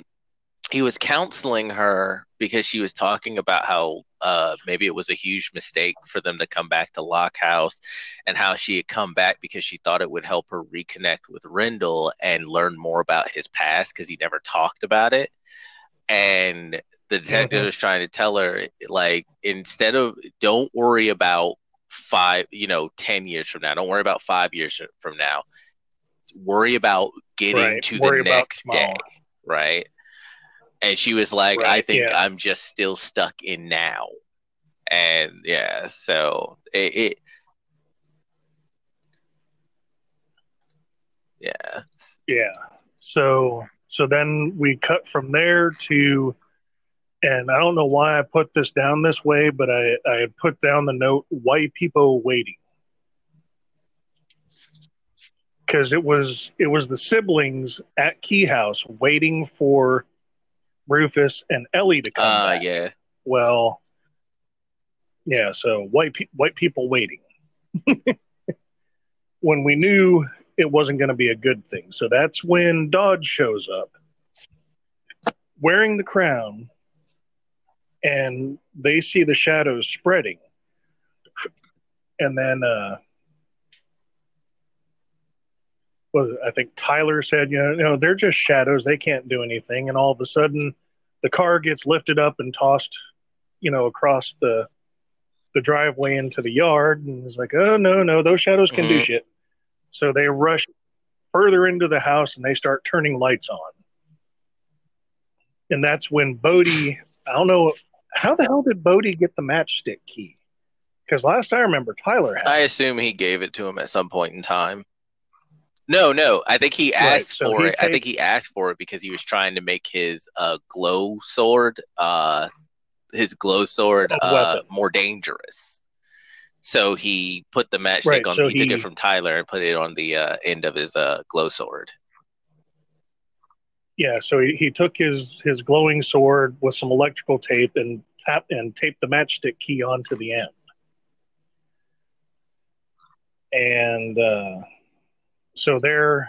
he was counseling her because she was talking about how uh maybe it was a huge mistake for them to come back to Locke House and how she had come back because she thought it would help her reconnect with Rendell and learn more about his past because he never talked about it. And the detective Mhm. was trying to tell her like instead of don't worry about five, you know, 10 years from now, don't worry about 5 years from now. Worry about getting Right, to worry the next day, right? And she was like, I think yeah. I'm just still stuck in now. And yeah, so it, it yeah. Yeah. So So then we cut from there to, and I don't know why I put this down this way, but I, I put down the note white people waiting. Because it was it was the siblings at Key House waiting for Rufus and Ellie to come Uh, yeah. Well, yeah. So white pe- white people waiting when we knew it wasn't going to be a good thing. So that's when Dodge shows up wearing the crown, and they see the shadows spreading. And then, uh, well, I think Tyler said, you know, you know, they're just shadows; they can't do anything. And all of a sudden, the car gets lifted up and tossed, you know, across the the driveway into the yard, and it's like, oh no, no, those shadows can do Mhm. shit. So they rush further into the house and they start turning lights on. And that's when Bode, I don't know, how the hell did Bode get the matchstick key? Because last I remember, Tyler had. I assume he gave it to him at some point in time. No, no. I think he Right, asked so for he it. I think he asked for it because he was trying to make his uh, glow sword, uh, his glow sword, uh, more dangerous. So he put the matchstick Right, on. so he, took it from Tyler and put it on the uh, end of his uh, glow sword. Yeah, so he, he took his his glowing sword with some electrical tape and tap and taped the matchstick key onto the end. And uh, so there,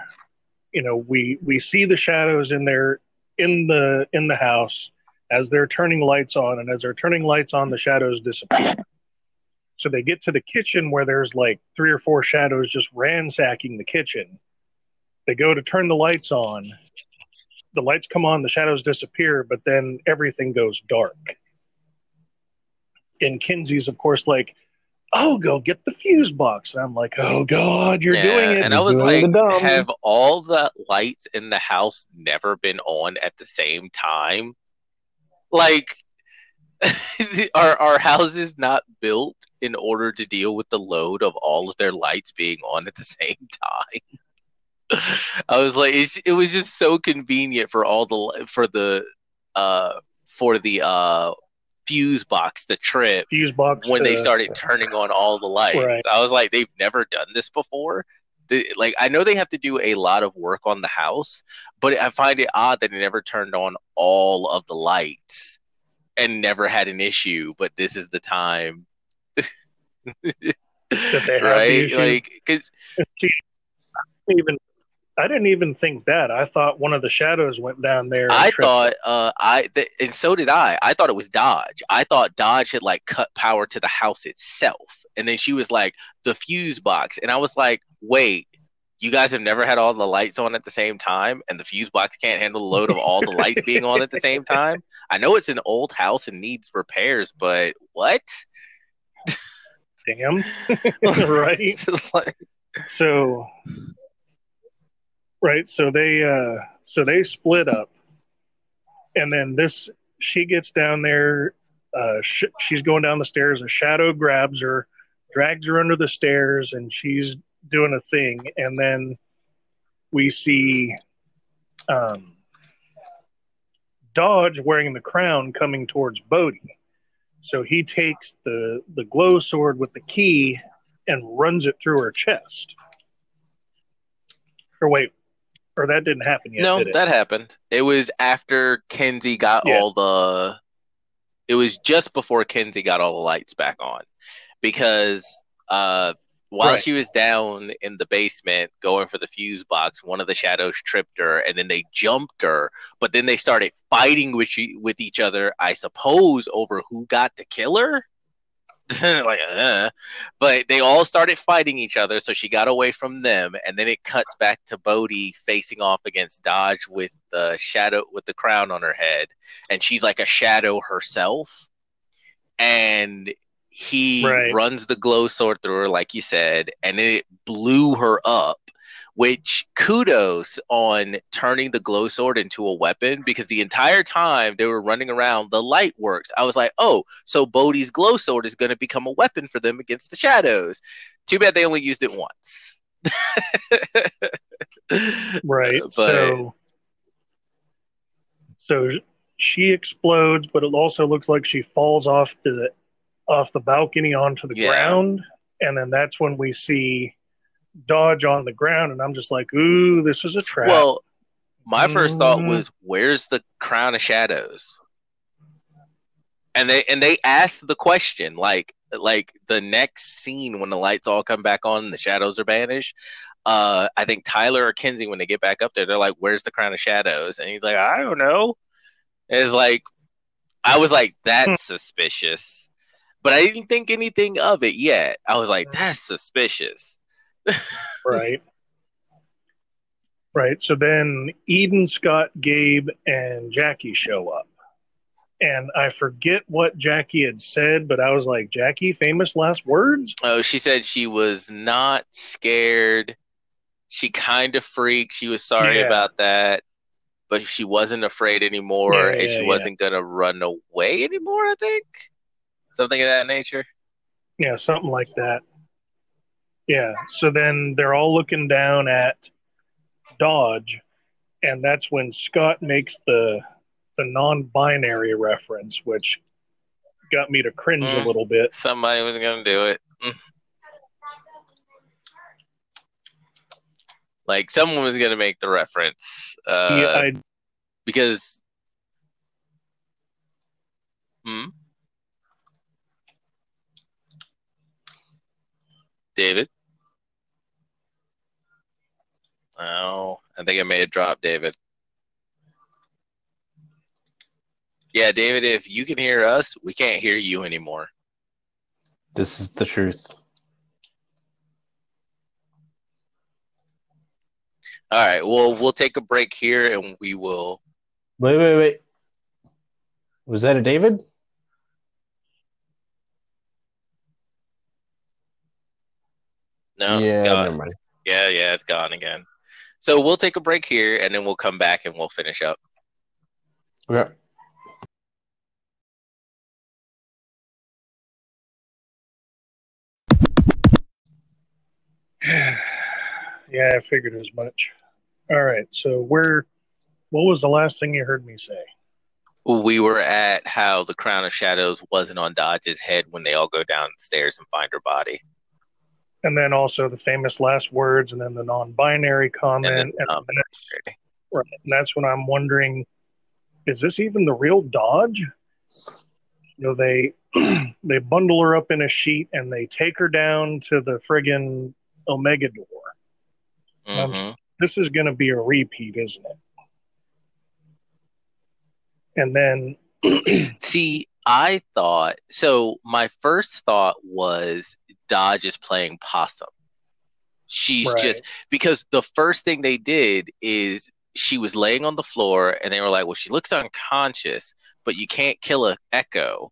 you know, we we see the shadows in there in the in the house as they're turning lights on, and as they're turning lights on, the shadows disappear. So they get to the kitchen where there's like three or four shadows just ransacking the kitchen. They go to turn the lights on, the lights come on, the shadows disappear, but then everything goes dark. And Kinsey's, of course, like, "Oh, go get the fuse box." And I'm like, "Oh God, you're Yeah, doing it!" And I was like, have all the lights in the house never been on at the same time? Like, are our houses not built in order to deal with the load of all of their lights being on at the same time? I was like, it's, it was just so convenient for all the for the uh for the uh fuse box to trip fuse box when they started turning on all the lights. Right. I was like, they've never done this before. They, like, I know they have to do a lot of work on the house, but I find it odd that they never turned on all of the lights and never had an issue. But this is the time, the right? issue. Like, because See, I didn't even I didn't even think that. I thought one of the shadows went down there. I thought, uh, I th- and so did I. I thought it was Dodge. I thought Dodge had like cut power to the house itself, and then she was like the fuse box, and I was like, wait, you guys have never had all the lights on at the same time, and the fuse box can't handle the load of all the lights being on at the same time. I know it's an old house and needs repairs, but what? damn right. Like, So right, so they uh so they split up. And then this she gets down there uh sh- she's going down the stairs a shadow grabs her, drags her under the stairs and she's doing a thing and then we see um Dodge wearing the crown coming towards Bode. So he takes the the glow sword with the key and runs it through her chest. Or wait, or that didn't happen yet. no, that happened. It was after Kinsey got Yeah. all the. It was just before Kinsey got all the lights back on, because uh, while Right. she was down in the basement going for the fuse box, one of the shadows tripped her, and then they jumped her. But then they started fighting with she, with each other. I suppose over who got to kill her. like, uh. but they all started fighting each other, so she got away from them, and then it cuts back to Bode facing off against Dodge with the shadow with the crown on her head, and she's like a shadow herself, and he Right. runs the glow sword through her, like you said, and it blew her up. Which kudos on turning the glow sword into a weapon because the entire time they were running around, the light works. I was like, oh, so Bode's glow sword is going to become a weapon for them against the shadows. Too bad they only used it once. right. But so So she explodes, but it also looks like she falls off the off the balcony onto the Yeah. ground, and then that's when we see Dodge on the ground, and I'm just like, "Ooh, this is a trap." Well, my first thought Mhm. was, "Where's the crown of shadows?" And they and they asked the question like like the next scene when the lights all come back on and the shadows are banished. Uh, I think Tyler or Kinsey when they get back up there, they're like, "Where's the crown of shadows?" And he's like, "I don't know." It's like I was like, "That's suspicious," but I didn't think anything of it yet. I was like, "That's suspicious." Right, right. So then Eden, Scott, Gabe, and Jackie show up. And I forget what Jackie had said, but I was like, Jackie, famous last words? Oh, she said she was not scared. She kind of freaked. She was sorry Yeah. about that, but she wasn't afraid anymore, Yeah, and yeah, she wasn't gonna run away anymore. I think something of that nature. Yeah, something like that. Yeah. So then they're all looking down at Dodge, and that's when Scott makes the the non-binary reference, which got me to cringe a Mm. little bit. Somebody was gonna do it. Mm. Like someone was gonna make the reference. Uh, yeah, I, because. Hmm. David. Oh, I think I may have dropped David. Yeah, David, if you can hear us, we can't hear you anymore. This is the truth. All right, well, we'll take a break here and we will. Wait, wait, wait. Was that a David? No, yeah, it's gone. Yeah, yeah, it's gone again. So we'll take a break here and then we'll come back and we'll finish up. Okay. yeah, I figured as much. All right. So where? What was the last thing you heard me say? We were at how the crown of shadows wasn't on Dodge's head when they all go downstairs and find her body. And then also the famous last words, and then the non-binary comment, And then, and, um, that's, right, and that's when I'm wondering, is this even the real Dodge? You know, they they bundle her up in a sheet and they take her down to the friggin' Omega door. Mhm. This is going to be a repeat, isn't it? And then, See, I thought so. My first thought was Dodge is playing possum. She's Right. just because the first thing they did is she was laying on the floor and they were like, Well, she looks unconscious, but you can't kill a echo.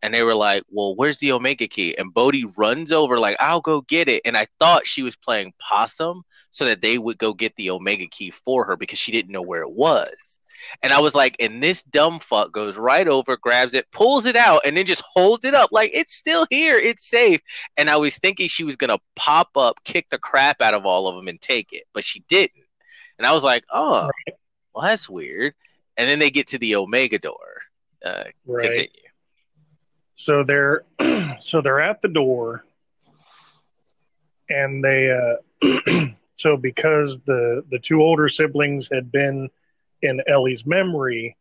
And they were like, Well, where's the Omega key? And Bode runs over, like, I'll go get it. And I thought she was playing possum so that they would go get the Omega key for her because she didn't know where it was. And I was like, and this dumb fuck goes right over, grabs it, pulls it out, and then just holds it up like it's still here, it's safe. And I was thinking she was gonna pop up, kick the crap out of all of them, and take it, but she didn't. And I was like, oh, well, that's weird. And then they get to the Omega door. Uh, right. Continue. So they're so they're at the door, and they uh, so because the the two older siblings had been in Ellie's memory,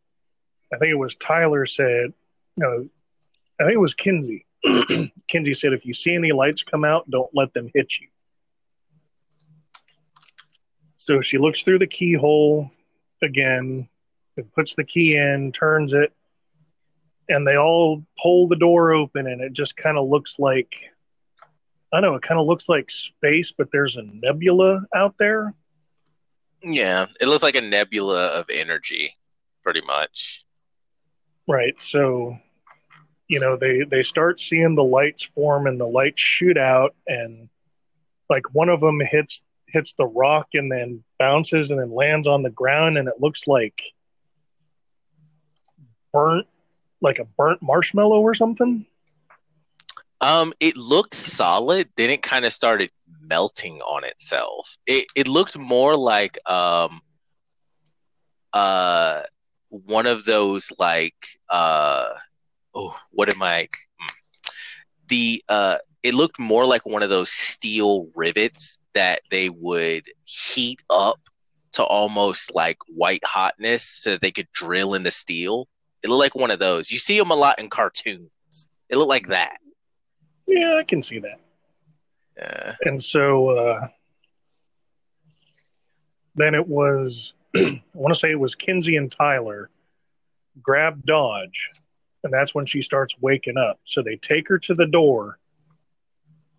I think it was Tyler said, no, I think it was Kinsey. Kinsey said, if you see any lights come out, don't let them hit you. So she looks through the keyhole again, and puts the key in, turns it, and they all pull the door open, and it just kind of looks like I don't know, it kind of looks like space, but there's a nebula out there. Yeah, it looks like a nebula of energy, pretty much. Right. So, you know, they they start seeing the lights form and the lights shoot out and like one of them hits hits the rock and then bounces and then lands on the ground and it looks like burnt like a burnt marshmallow or something. Um, it looked solid. Then it kind of started melting on itself. It it looked more like um uh one of those like uh oh what am I hmm. the uh it looked more like one of those steel rivets that they would heat up to almost like white hotness so that they could drill in the steel. It looked like one of those. You see them a lot in cartoons. It looked like that. Yeah, I can see that. Yeah. And so uh, then it was, I want to say it was Kinsey and Tyler grab Dodge, and that's when she starts waking up. So they take her to the door,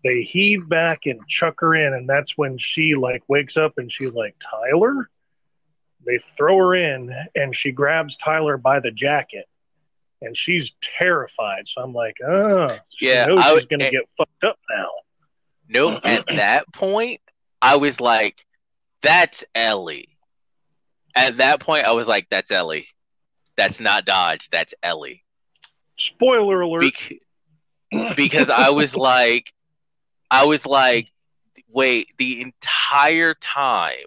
they heave back and chuck her in, and that's when she like wakes up and she's like, Tyler? They throw her in, and she grabs Tyler by the jacket. And she's terrified. So I'm like, oh, she Yeah, knows I she's going to get fucked up now. Nope. At that point, I was like, that's Ellie. At that point, I was like, that's Ellie. That's not Dodge. That's Ellie. Spoiler alert. Bec- because I was like, I was like, wait, the entire time,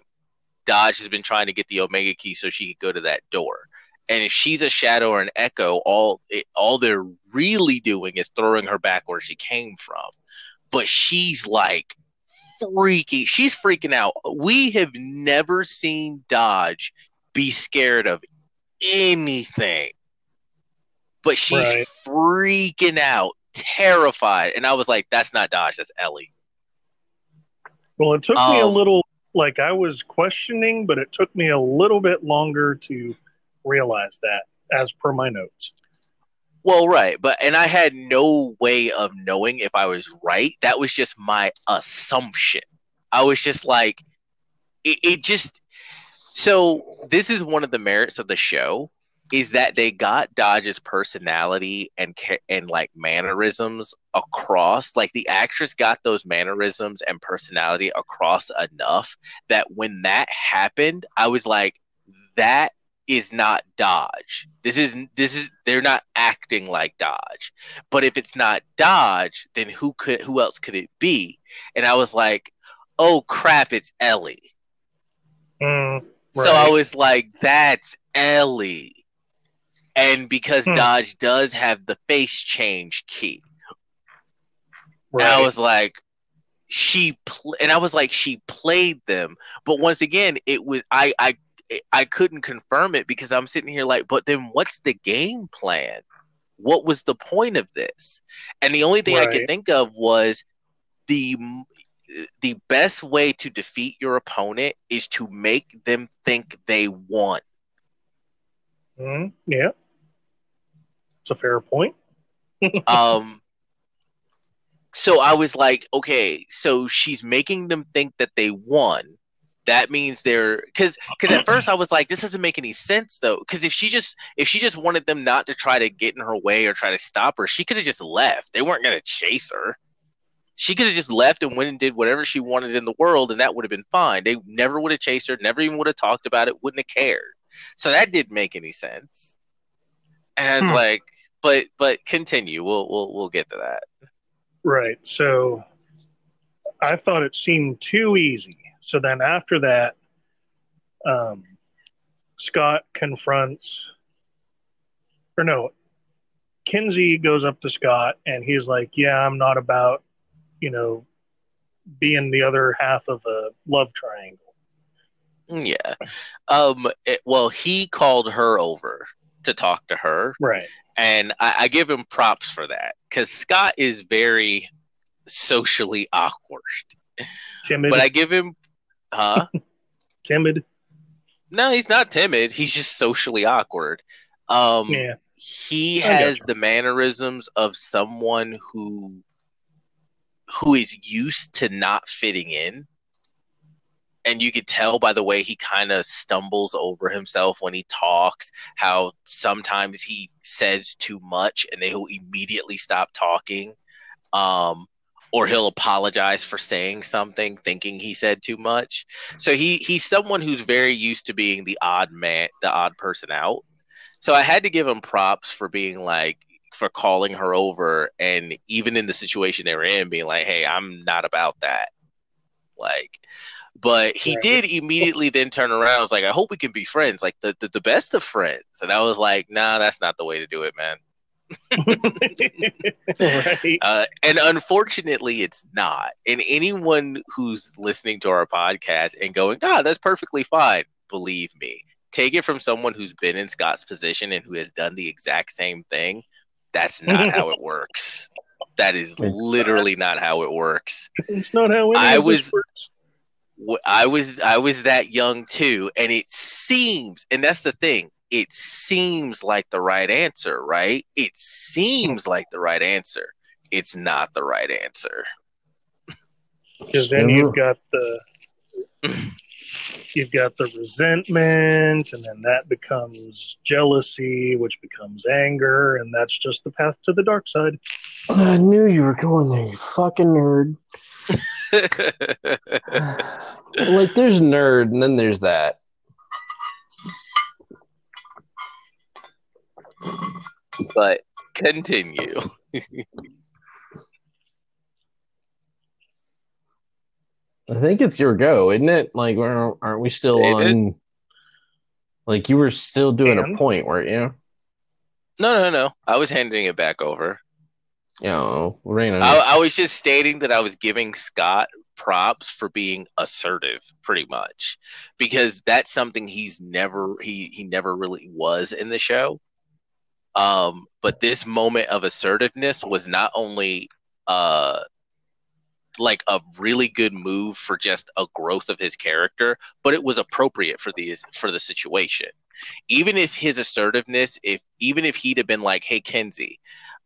Dodge has been trying to get the Omega key so she could go to that door. And if she's a shadow or an echo, all it, all they're really doing is throwing her back where she came from. But she's like freaking, she's freaking out. We have never seen Dodge be scared of anything. But she's Right. freaking out, terrified. And I was like, that's not Dodge, that's Ellie. Well, it took me a Um, little, like I was questioning, but it took me a little bit longer to realize that, as per my notes. Well, right, but and I had no way of knowing if I was right. That was just my assumption. I was just like, it, it just. So this is one of the merits of the show is that they got Dodge's personality and and like mannerisms across. Like the actress got those mannerisms and personality across enough that when that happened, I was like, that is not Dodge. This is this is they're not acting like Dodge. But if it's not Dodge, then who could who else could it be? And I was like, "Oh crap, it's Ellie." Mm, So I was like, "That's Ellie." And because Hmm. Dodge does have the face change key, right. and I was like, she pl- and I was like, she played them. But once again, it was I I I couldn't confirm it because I'm sitting here like, but then what's the game plan? What was the point of this? And the only thing I could think of was the the best way to defeat your opponent is to make them think they won. Mm, yeah. It's a fair point. um so i was like okay so she's making them think that they won that means they're because because at first i was like this doesn't make any sense though. Because if she just if she just wanted them not to try to get in her way or try to stop her she could have just left. They weren't going to chase her. She could have just left and went and did whatever she wanted in the world and that would have been fine. They never would have chased her never even would have talked about it wouldn't have cared. So that didn't make any sense. And i was Hmm. like but but continue. We'll we'll we'll get to that. Right. So I thought it seemed too easy. So then after that, um, Scott confronts, or no, Kinsey goes up to Scott and he's like, Yeah, I'm not about, you know, being the other half of a love triangle. Yeah. Um. it- well, he called her over to talk to her, Right. and I, I give him props for that because Scott is very socially awkward. Timid. But I give him, huh? timid. no, he's not timid. He's just socially awkward. Um. Yeah. He has the mannerisms of someone who who is used to not fitting in. And you could tell by the way he kind of stumbles over himself when he talks, how sometimes he says too much and then he'll immediately stop talking. Um, or he'll apologize for saying something thinking he said too much. So he he's someone who's very used to being the odd man, the odd person out. So I had to give him props for being like for calling her over and even in the situation they were in being like, "Hey, I'm not about that." Like But he Right. did immediately then turn around. and was like, I hope we can be friends, like the, the the best of friends. And I was like, Nah, that's not the way to do it, man. Right. Uh, and unfortunately, it's not. And anyone who's listening to our podcast and going, ah, that's perfectly fine, believe me. Take it from someone who's been in Scott's position and who has done the exact same thing. That's not how it works. That is literally not how it works. It's not how any I was- works. I was I was that young too, and it seems, and that's the thing. It seems like the right answer, right? It seems like the right answer. It's not the right answer. because then you've got the you've got the resentment and then that becomes jealousy which becomes anger and that's just the path to the dark side I knew you were going there, you fucking nerd. like, there's nerd, and then there's that. But continue. I think it's your go, isn't it? Like, aren't aren't we still David? on? Like, you were still doing And? a point, weren't you? No, no, no. I was handing it back over. You know, Raina. I, I was just stating that I was giving Scott props for being assertive, pretty much, because that's something he's never he he never really was in the show. Um, but this moment of assertiveness was not only uh like a really good move for just a growth of his character, but it was appropriate for the for the situation. Even if his assertiveness, if even if he'd have been like, "Hey, Kinsey,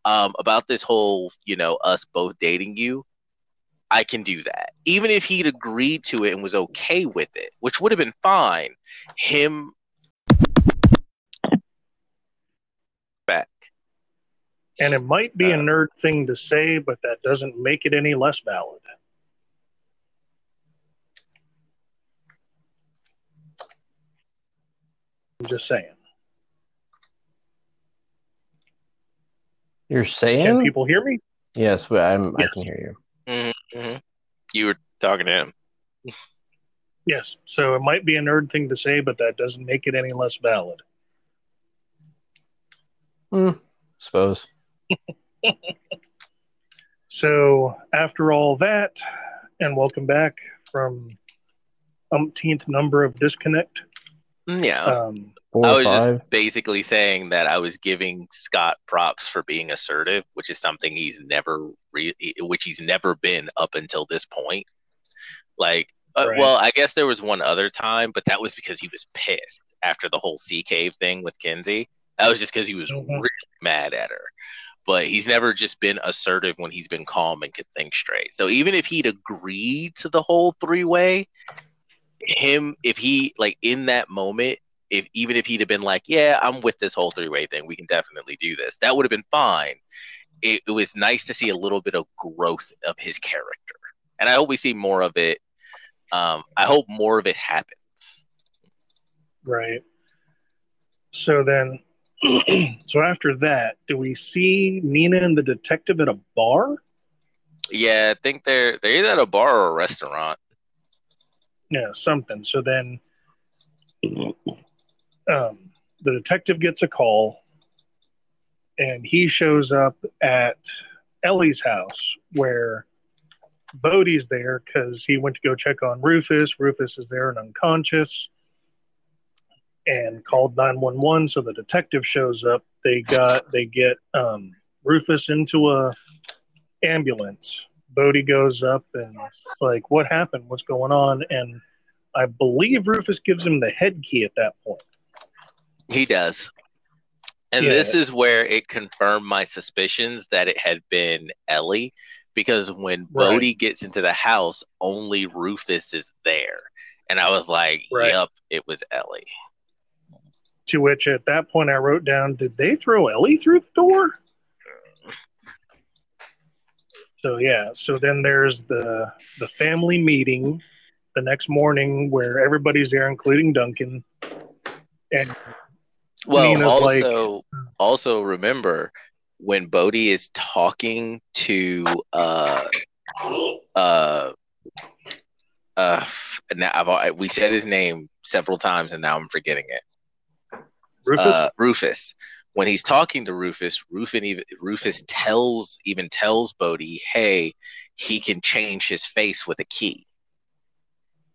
um, about this whole, you know, us both dating you, I can do that. Even if he'd agreed to it and was okay with it, which would have been fine, him and it might be a Uh. nerd thing to say but that doesn't make it any less valid i'm just saying You're saying? can people hear me yes, but I'm. I can hear you. Mm-hmm. You were talking to him. yes so it might be a nerd thing to say but that doesn't make it any less valid Hmm, suppose. So after all that, and welcome back from umpteenth number of disconnect. Mm, Yeah. Um, I was five. just basically saying that I was giving Scott props for being assertive, which is something he's never re- which he's never been up until this point. Like, uh, Right. well, I guess there was one other time, but that was because he was pissed after the whole sea cave thing with Kinsey. That was just because he was Mhm. really mad at her. But he's never just been assertive when he's been calm and could think straight. So even if he'd agreed to the whole three way, him if he like in that moment if even if he'd have been like, "Yeah, I'm with this whole three way thing. We can definitely do this," that would have been fine. It, it was nice to see a little bit of growth of his character, and I hope we see more of it. Um, I hope more of it happens. right. So then, so after that, do we see Nina and the detective at a bar? Yeah, I think they're they're either at a bar or a restaurant. Yeah, something. So then, um, the detective gets a call, and he shows up at Ellie's house where Bode's there because he went to go check on Rufus. Rufus is there and unconscious, and called nine one one. So the detective shows up. They got they get um, Rufus into a ambulance. Bode goes up and it's like, "What happened? What's going on?" And I believe Rufus gives him the head key at that point. He does. And Yeah. this is where it confirmed my suspicions that it had been Ellie because when Right. Bode gets into the house, only Rufus is there. And I was like, Right. yep, it was Ellie. To which at that point I wrote down, did they throw Ellie through the door? So yeah, so then there's the the family meeting the next morning where everybody's there, including Duncan. And Well, Nina's like- also also remember when Bode is talking to uh uh uh, now I've we said his name several times and now I'm forgetting it. Rufus. Uh, Rufus. When he's talking to Rufus, Rufus even Rufus tells even tells Bode, "Hey, he can change his face with a key."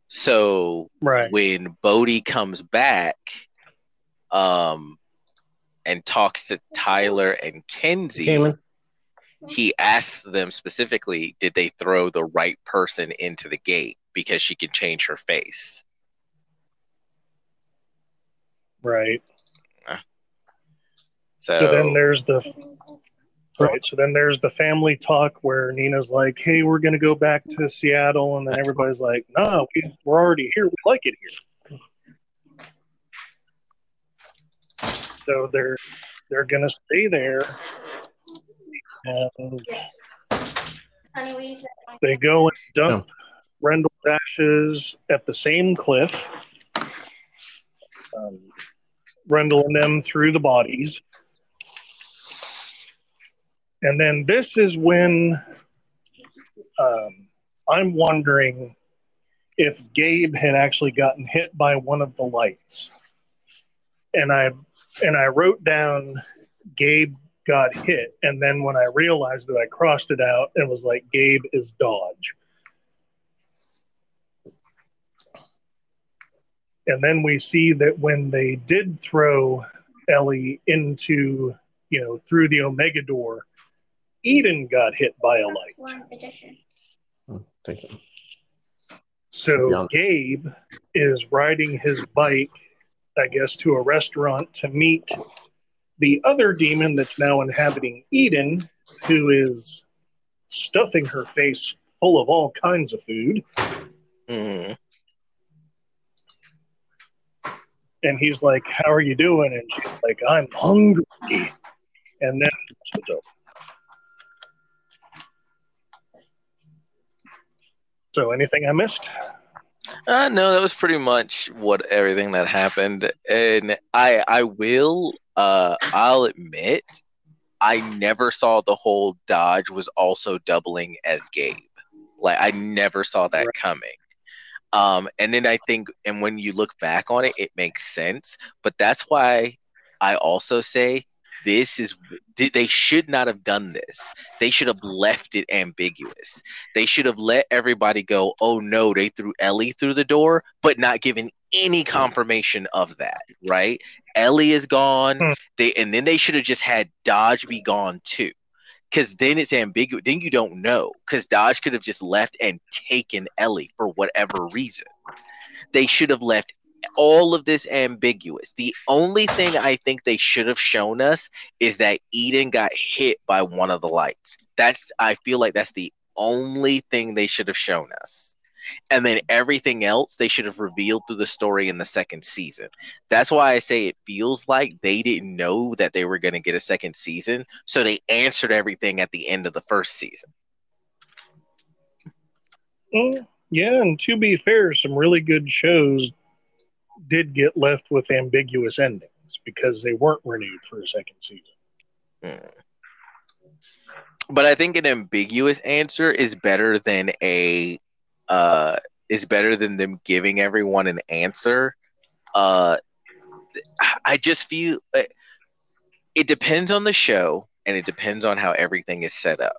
So right. when Bode comes back, um, and talks to Tyler and Kinsey, he asks them specifically, did they throw the right person into the gate because she could change her face? Right. So, So then there's the right. So then there's the family talk where Nina's like, "Hey, we're gonna go back to Seattle," and then everybody's like, "No, we, we're already here. We like it here." So they're they're gonna stay there, and Honey, will you say they go and dump Rendell's ashes at the same cliff. Um, Rendell and them threw the bodies. And then this is when um, I'm wondering if Gabe had actually gotten hit by one of the lights. And I and I wrote down Gabe got hit, and then when I realized that I crossed it out and was like Gabe is dodge. And then we see that when they did throw Ellie into, you know, through the Omega door, Eden got hit by a light. one edition? Thank you. So Gabe is riding his bike, I guess, to a restaurant to meet the other demon that's now inhabiting Eden, who is stuffing her face full of all kinds of food. mm, And he's like, How are you doing? And she's like, I'm hungry. And then it's over. So, anything I missed? uh, no, that was pretty much what everything that happened. And I, I will, uh, I'll admit, I never saw the whole Dodge was also doubling as Gabe. Like I never saw that Right. coming. Um, and then I think, and when you look back on it, it makes sense. But that's why I also say this is they- should not have done this. They should have left it ambiguous. They should have let everybody go, oh no, they threw Ellie through the door, but not given any confirmation of that, right? Ellie is gone. Hmm. They and then they should have just had Dodge be gone too. Cause then it's ambiguous. Then you don't know. Cause Dodge could have just left and taken Ellie for whatever reason. They should have left all of this ambiguous. The only thing I think they should have shown us is that Eden got hit by one of the lights. That's I feel like that's the only thing they should have shown us. And then everything else they should have revealed through the story in the second season. That's why I say it feels like they didn't know that they were going to get a second season, so they answered everything at the end of the first season. Yeah, and to be fair, some really good shows did get left with ambiguous endings because they weren't renewed for a second season. But I think an ambiguous answer is better than a uh is better than them giving everyone an answer. Uh I just feel uh, it depends on the show and it depends on how everything is set up.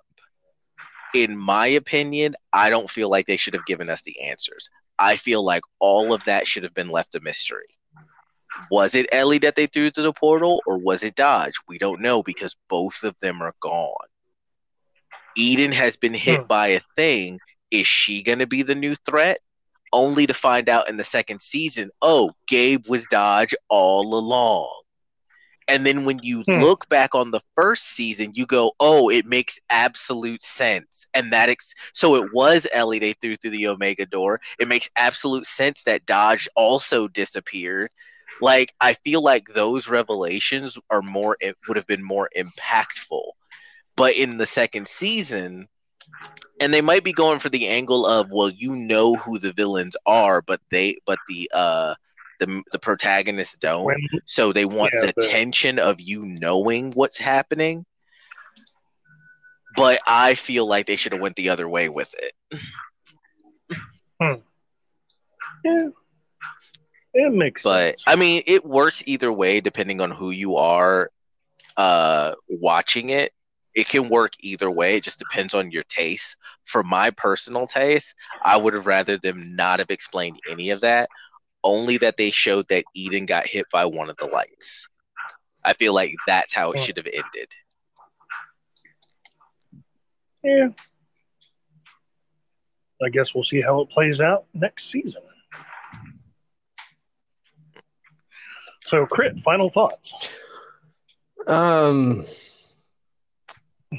In my opinion, I don't feel like they should have given us the answers. I feel like all of that should have been left a mystery. Was it Ellie that they threw to the portal or was it Dodge? We don't know because both of them are gone. Eden has been hit Hmm. by a thing. Is she going to be the new threat? Only to find out in the second season, oh, Gabe was Dodge all along. And then when you Hmm. look back on the first season, you go, oh, it makes absolute sense. And that, ex- so it was Ellie they threw through the Omega door. It makes absolute sense that Dodge also disappeared. Like, I feel like those revelations are more, it would have been more impactful. But in the second season, and they might be going for the angle of, well, you know who the villains are, but they, but the, uh, the, the protagonists don't When so they want Yeah, the the- tension of you knowing what's happening but i feel like they should have went the other way with it Yeah. It makes but sense. I mean, it works either way depending on who you are uh, watching it. It can work either way. It just depends on your taste. For my personal taste, I would have rather them not have explained any of that. Only that they showed that Eden got hit by one of the lights. I feel like that's how it should have ended. yeah. I guess we'll see how it plays out next season. So, Crit, final thoughts. Um,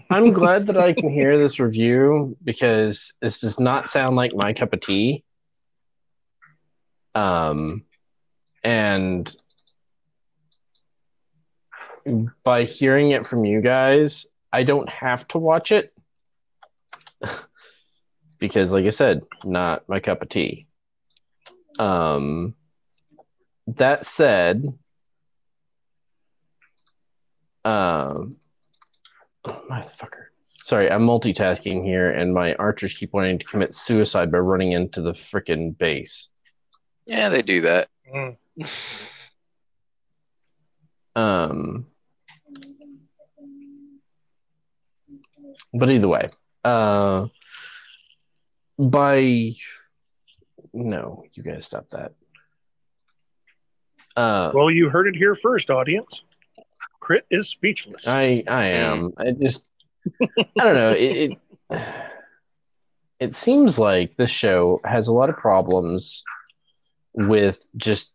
I'm glad that I can hear this review because this does not sound like my cup of tea. Um, and by hearing it from you guys, I don't have to watch it because, like I said, not my cup of tea. Um, that said, um, oh, motherfucker. Sorry, I'm multitasking here, and my archers keep wanting to commit suicide by running into the freaking base. Yeah, they do that. Mm. Um, but either way, uh, by no, you guys stop that. Uh, Well, you heard it here first, audience. Crit is speechless. I I am. I just I don't know. It, it it seems like this show has a lot of problems with just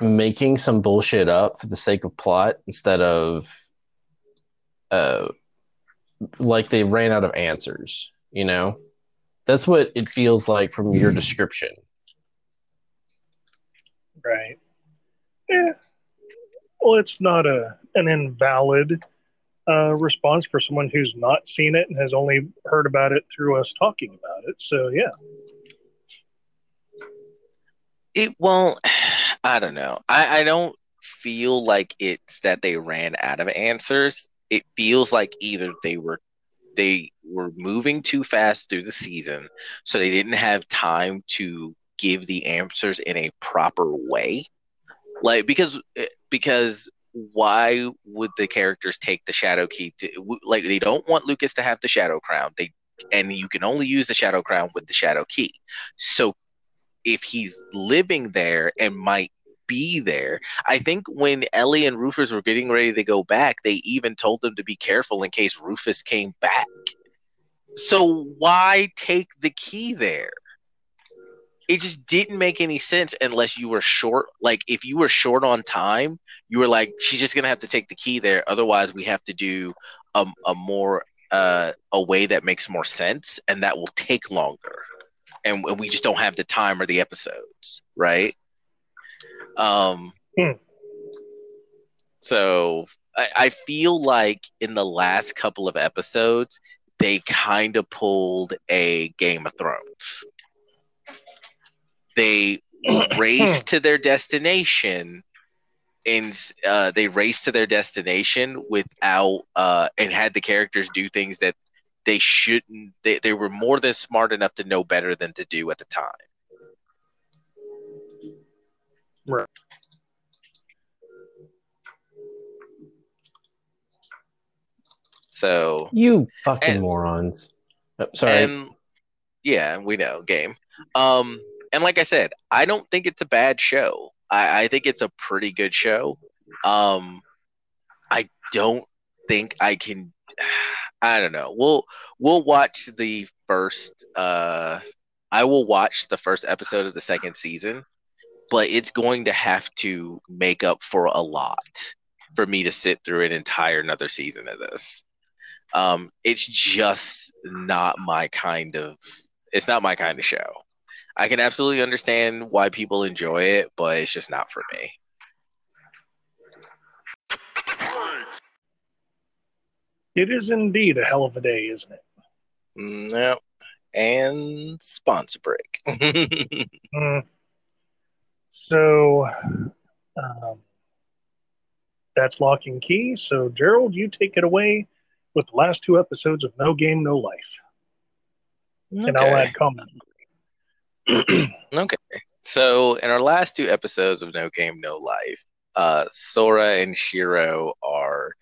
making some bullshit up for the sake of plot instead of uh like they ran out of answers, you know? That's what it feels like from your description. Right. Yeah. Well, it's not a an invalid uh, response for someone who's not seen it and has only heard about it through us talking about it. So yeah. It won't. I don't know. I, I don't feel like it's that they ran out of answers. It feels like either they were they were moving too fast through the season, so they didn't have time to give the answers in a proper way. Like because eh, because why would the characters take the shadow key to like they don't want Lucas to have the shadow crown. They and you can only use the shadow crown with the shadow key. So if he's living there and might be there. I think when Ellie and Rufus were getting ready to go back, they even told them to be careful in case Rufus came back. So why take the key there? It just didn't make any sense unless you were short. Like if you were short on time, you were like, she's just gonna have to take the key there. Otherwise, we have to do a, a more uh, a way that makes more sense, and that will take longer and, and we just don't have the time or the episodes, right? Um, Hmm. so I, I feel like in the last couple of episodes, they kind of pulled a Game of Thrones. They raced to their destination and uh, they raced to their destination without uh, and had the characters do things that they shouldn't they, they were more than smart enough to know better than to do at the time Right. so You fucking And- morons. Oh, sorry. and yeah we know game um and like i said i don't think it's a bad show i, I think it's a pretty good show um i don't think i can i don't know. We'll we'll watch the first uh i will watch the first episode of the second season but it's going to have to make up for a lot for me to sit through an entire another season of this. Um it's just not my kind of it's not my kind of show. I can absolutely understand why people enjoy it but it's just not for me It is indeed a hell of a day, isn't it? no and sponsor break Mm. So um, that's Locke and Key. So Gerald, you take it away with the last two episodes of No Game, No Life, and I'll add comment. okay So, in our last two episodes of No Game, No Life, uh, Sora and Shiro are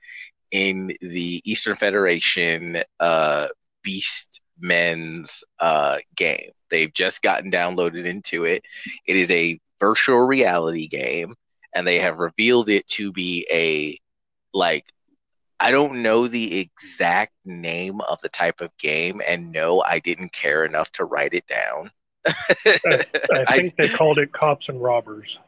in the Eastern Federation uh, Beast Men's uh, game. They've just gotten downloaded into it. It is a virtual reality game, and they have revealed it to be a like I don't know the exact name of the type of game, and no, I didn't care enough to write it down. I, I think they called it Cops and Robbers.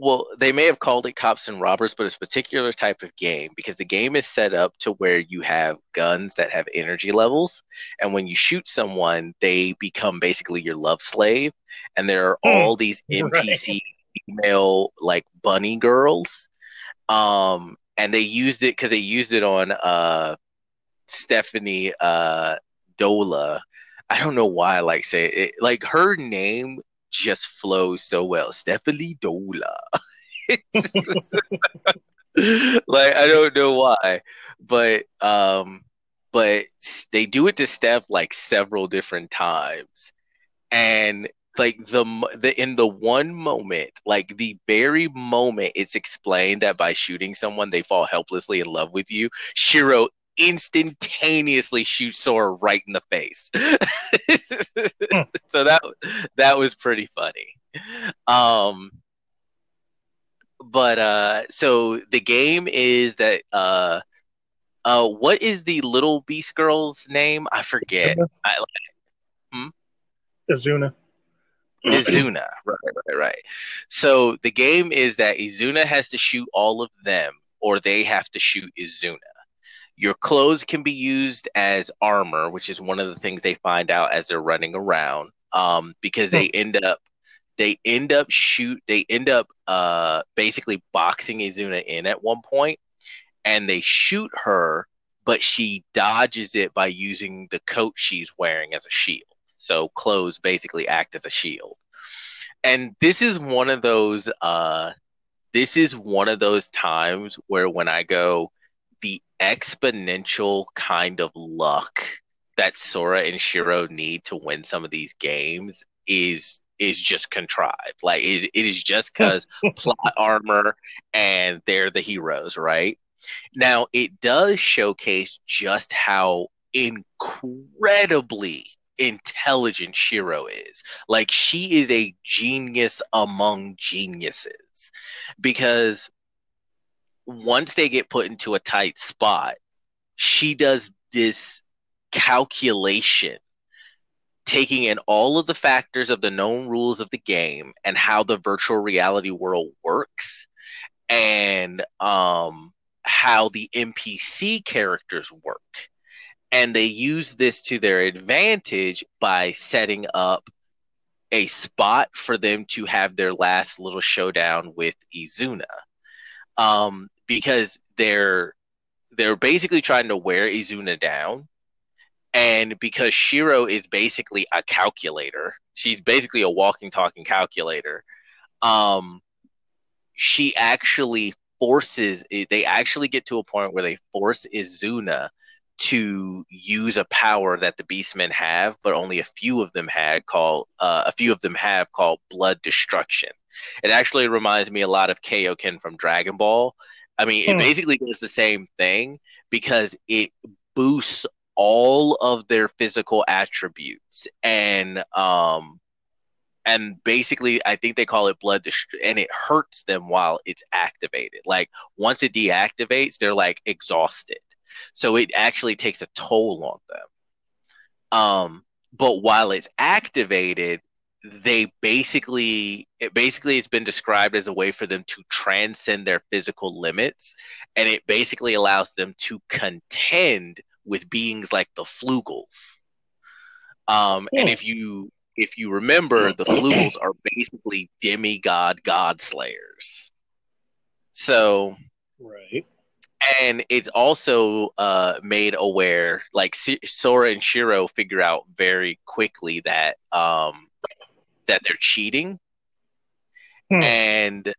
Well, they may have called it Cops and Robbers, but it's a particular type of game because the game is set up to where you have guns that have energy levels, and when you shoot someone, they become basically your love slave. And there are all these NPC Right. female like bunny girls, um, and they used it because they used it on uh, Stephanie uh, Dola. I don't know why I like say it. Like her name just flows so well. Stephanie Dola. like I don't know why, but um, but they do it to Steph like several different times, and like the the in the one moment, like the very moment it's explained that by shooting someone they fall helplessly in love with you, Shiro instantaneously shoots Sora right in the face. so that that was pretty funny. Um but uh so the game is that uh uh what is the little beast girl's name? I forget. I, Azuna. Izuna. Right, right, right. So the game is that Izuna has to shoot all of them or they have to shoot Izuna. Your clothes can be used as armor, which is one of the things they find out as they're running around. Um, because they end up they end up shoot they end up uh basically boxing Izuna in at one point and they shoot her, but she dodges it by using the coat she's wearing as a shield. So clothes basically act as a shield. And this is one of those uh this is one of those times where when I go the exponential kind of luck that Sora and Shiro need to win some of these games is is just contrived. Like it, it is just because plot armor and they're the heroes, right? Now it does showcase just how incredibly intelligent Shiro is. Like she is a genius among geniuses because once they get put into a tight spot, she does this calculation taking in all of the factors of the known rules of the game and how the virtual reality world works and um how the NPC characters work and they use this to their advantage by setting up a spot for them to have their last little showdown with Izuna. Um, because they're they're basically trying to wear Izuna down. And because Shiro is basically a calculator, she's basically a walking talking calculator. Um, she actually forces they actually get to a point where they force Izuna to use a power that the beastmen have but only a few of them had called uh, a few of them have called blood destruction it actually reminds me a lot of kaioken from dragon ball i mean it Hmm. basically does the same thing because it boosts all of their physical attributes and um and basically i think they call it blood dest- and it hurts them while it's activated. Like once it deactivates they're like exhausted. So it actually takes a toll on them. Um but while it's activated they basically it basically has been described as a way for them to transcend their physical limits and it basically allows them to contend with beings like the flugels um and Hmm. if you if you remember the flugels are basically demigod god slayers so Right. and it's also uh, made aware like S- Sora and Shiro figure out very quickly that um, that they're cheating, Hmm. and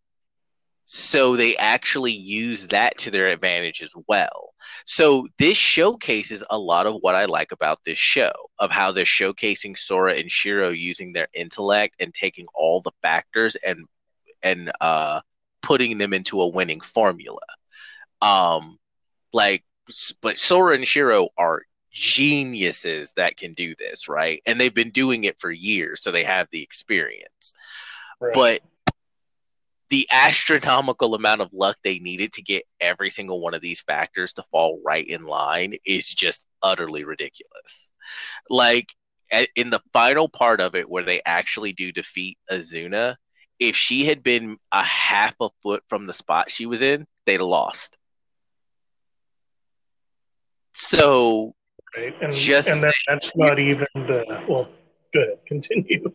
So they actually use that to their advantage as well. So this showcases a lot of what I like about this show of how they're showcasing Sora and Shiro using their intellect and taking all the factors and and uh putting them into a winning formula. Um like but Sora and Shiro are geniuses that can do this, right? And they've been doing it for years, so they have the experience. Right. But the astronomical amount of luck they needed to get every single one of these factors to fall right in line is just utterly ridiculous. Like at, in the final part of it, where they actually do defeat Azuna, if she had been a half a foot from the spot she was in, they'd have lost. So right? And Just- and that, that's not even the well. Good, continue.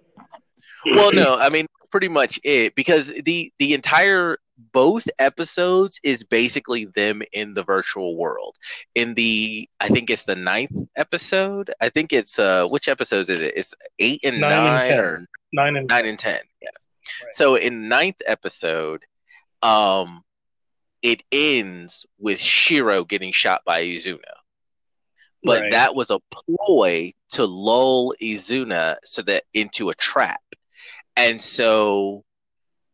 well no i mean pretty much it because the the entire both episodes is basically them in the virtual world in the i think it's the ninth episode i think it's uh which episodes is it it's eight and Nine nine, and 10. or Nine and nine and ten yes Right. so in ninth episode um it ends with shiro getting shot by izuna but Right. that was a ploy to lull Izuna so that into a trap. And so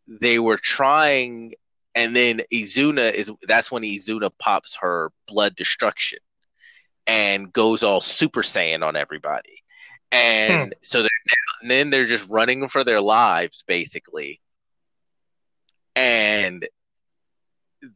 they were trying and then Izuna is that's when Izuna pops her blood destruction and goes all super saiyan on everybody. And hmm. so they're and then they're just running for their lives basically. And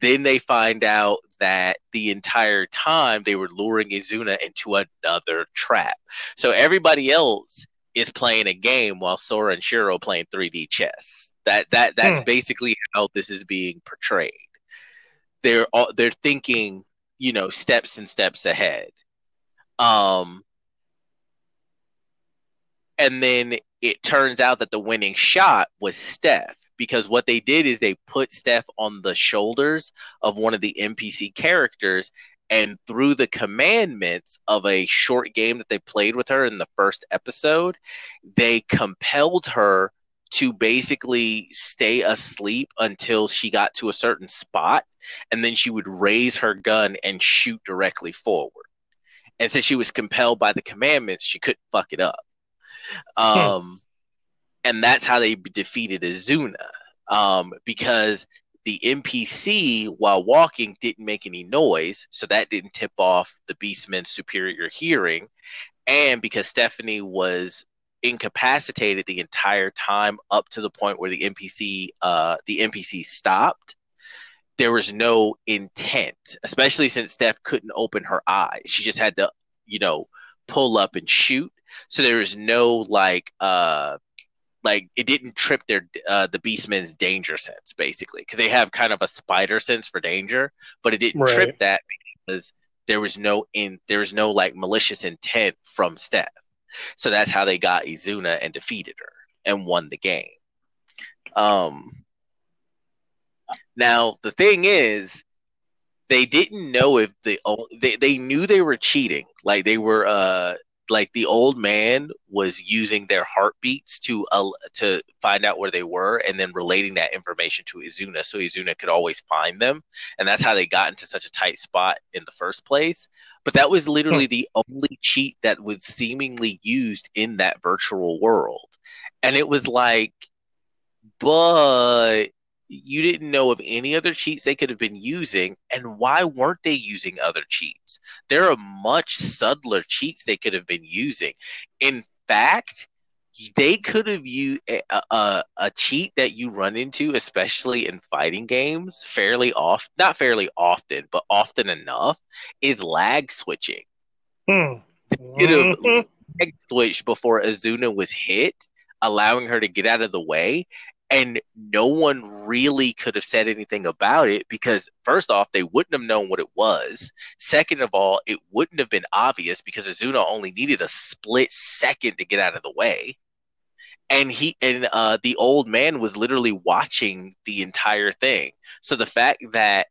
then they find out that the entire time they were luring Izuna into another trap. So everybody else is playing a game while Sora and Shiro playing 3D chess. That that that's Hmm. basically how this is being portrayed. They're all they're thinking, you know, steps and steps ahead. Um and then it turns out that the winning shot was Steph because what they did is they put Steph on the shoulders of one of the NPC characters and through the commandments of a short game that they played with her in the first episode, they compelled her to basically stay asleep until she got to a certain spot and then she would raise her gun and shoot directly forward. And since she was compelled by the commandments, she couldn't fuck it up. Um, and that's how they defeated Azuna. Um, because the NPC, while walking, didn't make any noise, so that didn't tip off the Beastman's superior hearing. And because Stephanie was incapacitated the entire time up to the point where the NPC, uh, the NPC stopped, there was no intent, especially since Steph couldn't open her eyes. She just had to, you know, pull up and shoot. So there was no like uh like it didn't trip their uh the beastman's danger sense basically because they have kind of a spider sense for danger but it didn't Right. trip that because there was no in there was no like malicious intent from steph. So that's how they got izuna and defeated her and won the game. Um now the thing is they didn't know if the they, they knew they were cheating. Like they were uh like the old man was using their heartbeats to uh, to find out where they were and then relating that information to Izuna so Izuna could always find them. And that's how they got into such a tight spot in the first place. But that was literally the only cheat that was seemingly used in that virtual world. And it was like but you didn't know of any other cheats they could have been using and why weren't they using other cheats there are much subtler cheats they could have been using in fact they could have used a, a, a cheat that you run into especially in fighting games fairly off not fairly often but often enough is lag switching Hmm. could have leg switch before Azuna was hit, allowing her to get out of the way. And no one really could have said anything about it because, first off, they wouldn't have known what it was. Second of all, it wouldn't have been obvious because Azuna only needed a split second to get out of the way. And he and uh, the old man was literally watching the entire thing. So the fact that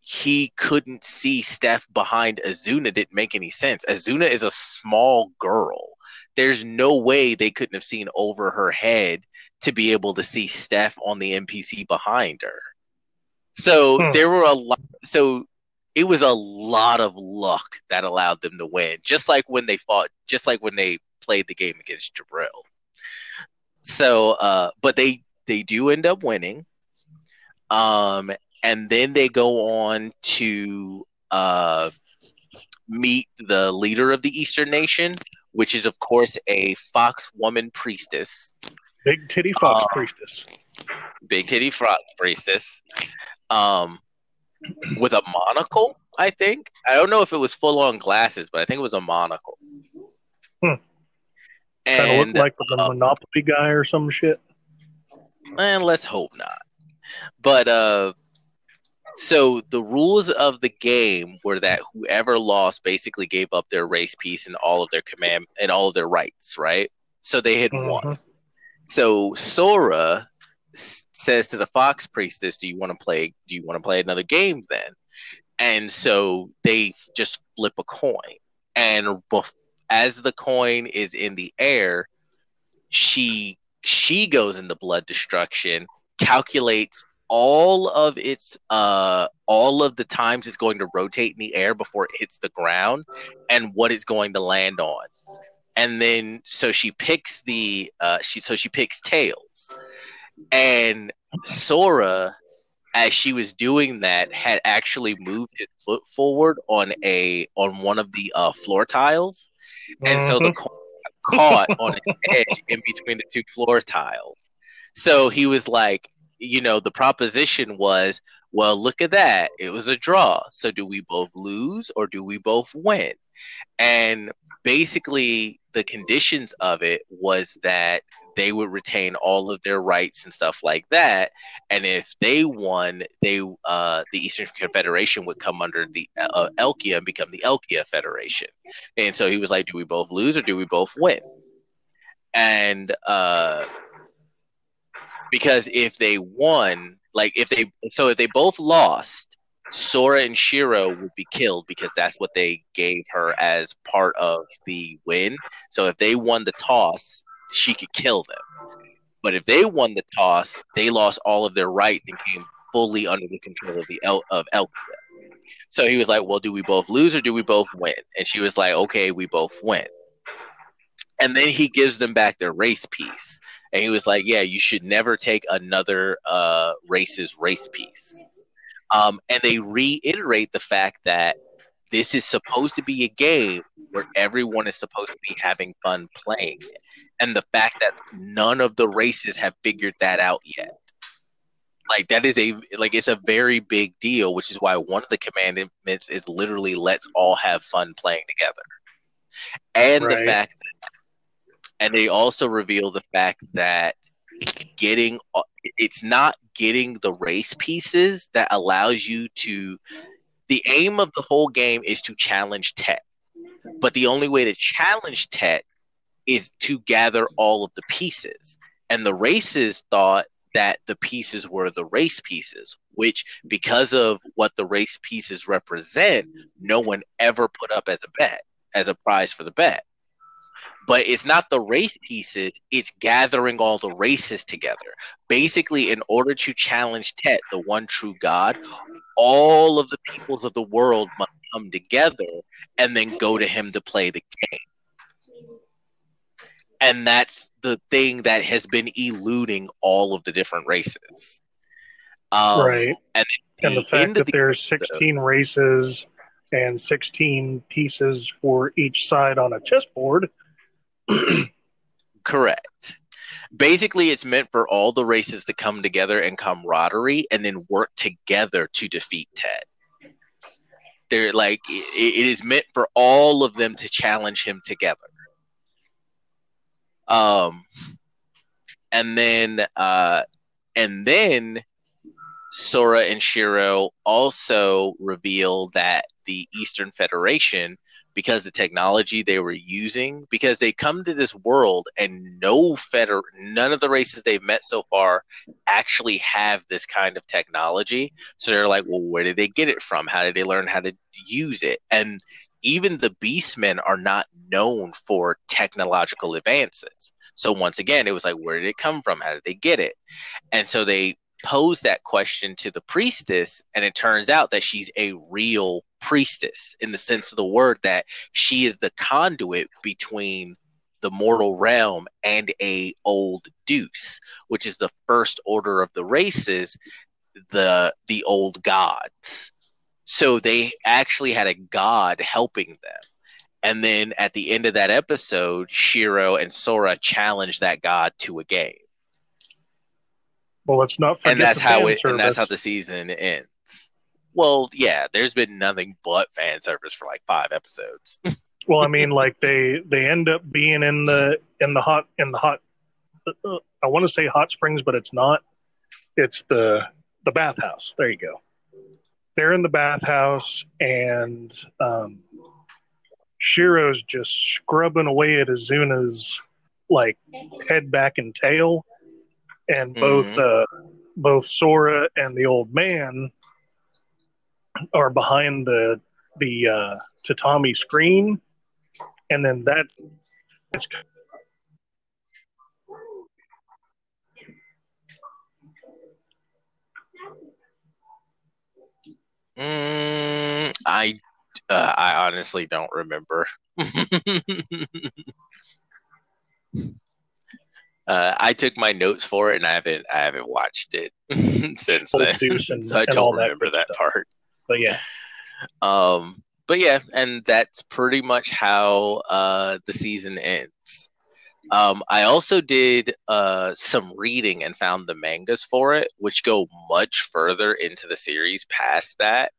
he couldn't see Steph behind Azuna didn't make any sense. Azuna is a small girl. There's no way they couldn't have seen over her head to be able to see Steph on the NPC behind her. So Hmm. there were a lot. So it was a lot of luck that allowed them to win. Just like when they fought, just like when they played the game against Jibril. So, uh, but they they do end up winning. Um, and then they go on to uh, meet the leader of the Eastern Nation, which is of course a fox woman priestess. Big titty fox Uh, priestess. big titty frog priestess um with a monocle i think i don't know if it was full on glasses but i think it was a monocle Hmm. Kind of looked like the uh, Monopoly guy or some shit. and let's hope not but uh so the rules of the game were that whoever lost basically gave up their race piece and all of their command and all of their rights right so they had won Mhm. So Sora s- says to the Fox Priestess, "Do you want to play? Do you want to play another game then?" And so they just flip a coin, and bef- as the coin is in the air, she she goes into blood destruction, calculates all of its uh all of the times it's going to rotate in the air before it hits the ground and what it's going to land on and then so she picks the uh she so she picks tails. And sora as she was doing that had actually moved his foot forward on a on one of the uh floor tiles. And so the Mhm. coin caught on its edge in between the two floor tiles. So he was like you know the proposition was well look at that. It was a draw. So do we both lose or do we both win and basically the conditions of it was that they would retain all of their rights and stuff like that. And if they won they uh, the eastern confederation would come under the uh, elkia and become the elkia federation. And so he was like do we both lose or do we both win? And uh, because if they won like if they so if they both lost Sora and Shiro would be killed because that's what they gave her as part of the win. So if they won the toss, she could kill them. But if they won the toss, they lost all of their rights and came fully under the control of the El- of. So he was like, "Well, do we both lose or do we both win?" And she was like, "Okay, we both win." And then he gives them back their race piece, and he was like, "Yeah, you should never take another uh, race's race piece." Um, and they reiterate the fact that this is supposed to be a game where everyone is supposed to be having fun playing it. And the fact that none of the races have figured that out yet. Like that is a like it's a very big deal, which is why one of the commandments is literally let's all have fun playing together. And the fact that, and they also reveal the fact that getting it's not getting the race pieces that allows you to the aim of the whole game is to challenge Tet. But the only way to challenge Tet is to gather all of the pieces. And the races thought that the pieces were the race pieces, which because of what the race pieces represent, no one ever put up as a bet, as a prize for the bet but it's not the race pieces it's gathering all the races together basically in order to challenge tet the one true god all of the peoples of the world must come together and then go to him to play the game and that's the thing that has been eluding all of the different races um, right. and And the the fact end that the there's 16 races and 16 pieces for each side on a chessboard. Correct. Basically, it's meant for all the races to come together and camaraderie and then work together to defeat Tet. They're like, it, it is meant for all of them to challenge him together. Um, and then, uh, and then Sora and Shiro also reveal that the Eastern Federation because the technology they were using because they come to this world and no feder none of the races they've met so far actually have this kind of technology. So they're like well where did they get it from? How did they learn how to use it? And even the beastmen are not known for technological advances. So once again it was like where did it come from? How did they get it? And so they posed that question to the priestess, and it turns out that she's a real priestess in the sense of the word that she is the conduit between the mortal realm and a old Deus, which is the first order of the races, the the old gods. So they actually had a god helping them. And then at the end of that episode, Shiro and Sora challenged that god to a game. Well, let's not forget And that's how it and that's how the season ends. Well, yeah, there's been nothing but fan service for like five episodes. Well, I mean, like they they end up being in the in the hot in the hot. Uh, I want to say hot springs, but it's not. It's the the bathhouse. There you go. They're in the bathhouse, and um, Shiro's just scrubbing away at Izuna's like head, back, and tail, and both uh, both Sora and the old man are behind the the uh, tatami screen, and then that it's Mm, I uh, I honestly don't remember. uh, I took my notes for it, and I haven't I haven't watched it since then, and- so I don't that remember good that part. But yeah. Um, but yeah, and that's pretty much how uh, the season ends. Um, I also did uh, some reading and found the mangas for it, which go much further into the series past that.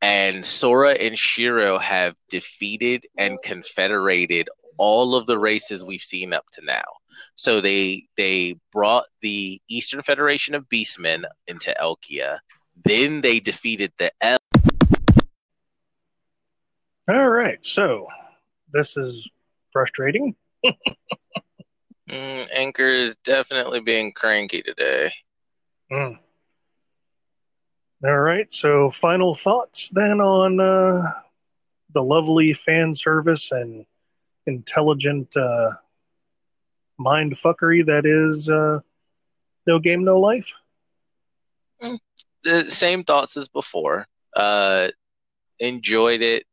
And Sora and Shiro have defeated and confederated all of the races we've seen up to now. So they they brought the Eastern Federation of Beastmen into Elkia. Then they defeated the L. All right, so this is frustrating. Mm, Anchor is definitely being cranky today. Mm. All right, so final thoughts then on uh, the lovely fan service and intelligent uh, mind fuckery that is uh, No Game No Life. The same thoughts as before. Uh, enjoyed it.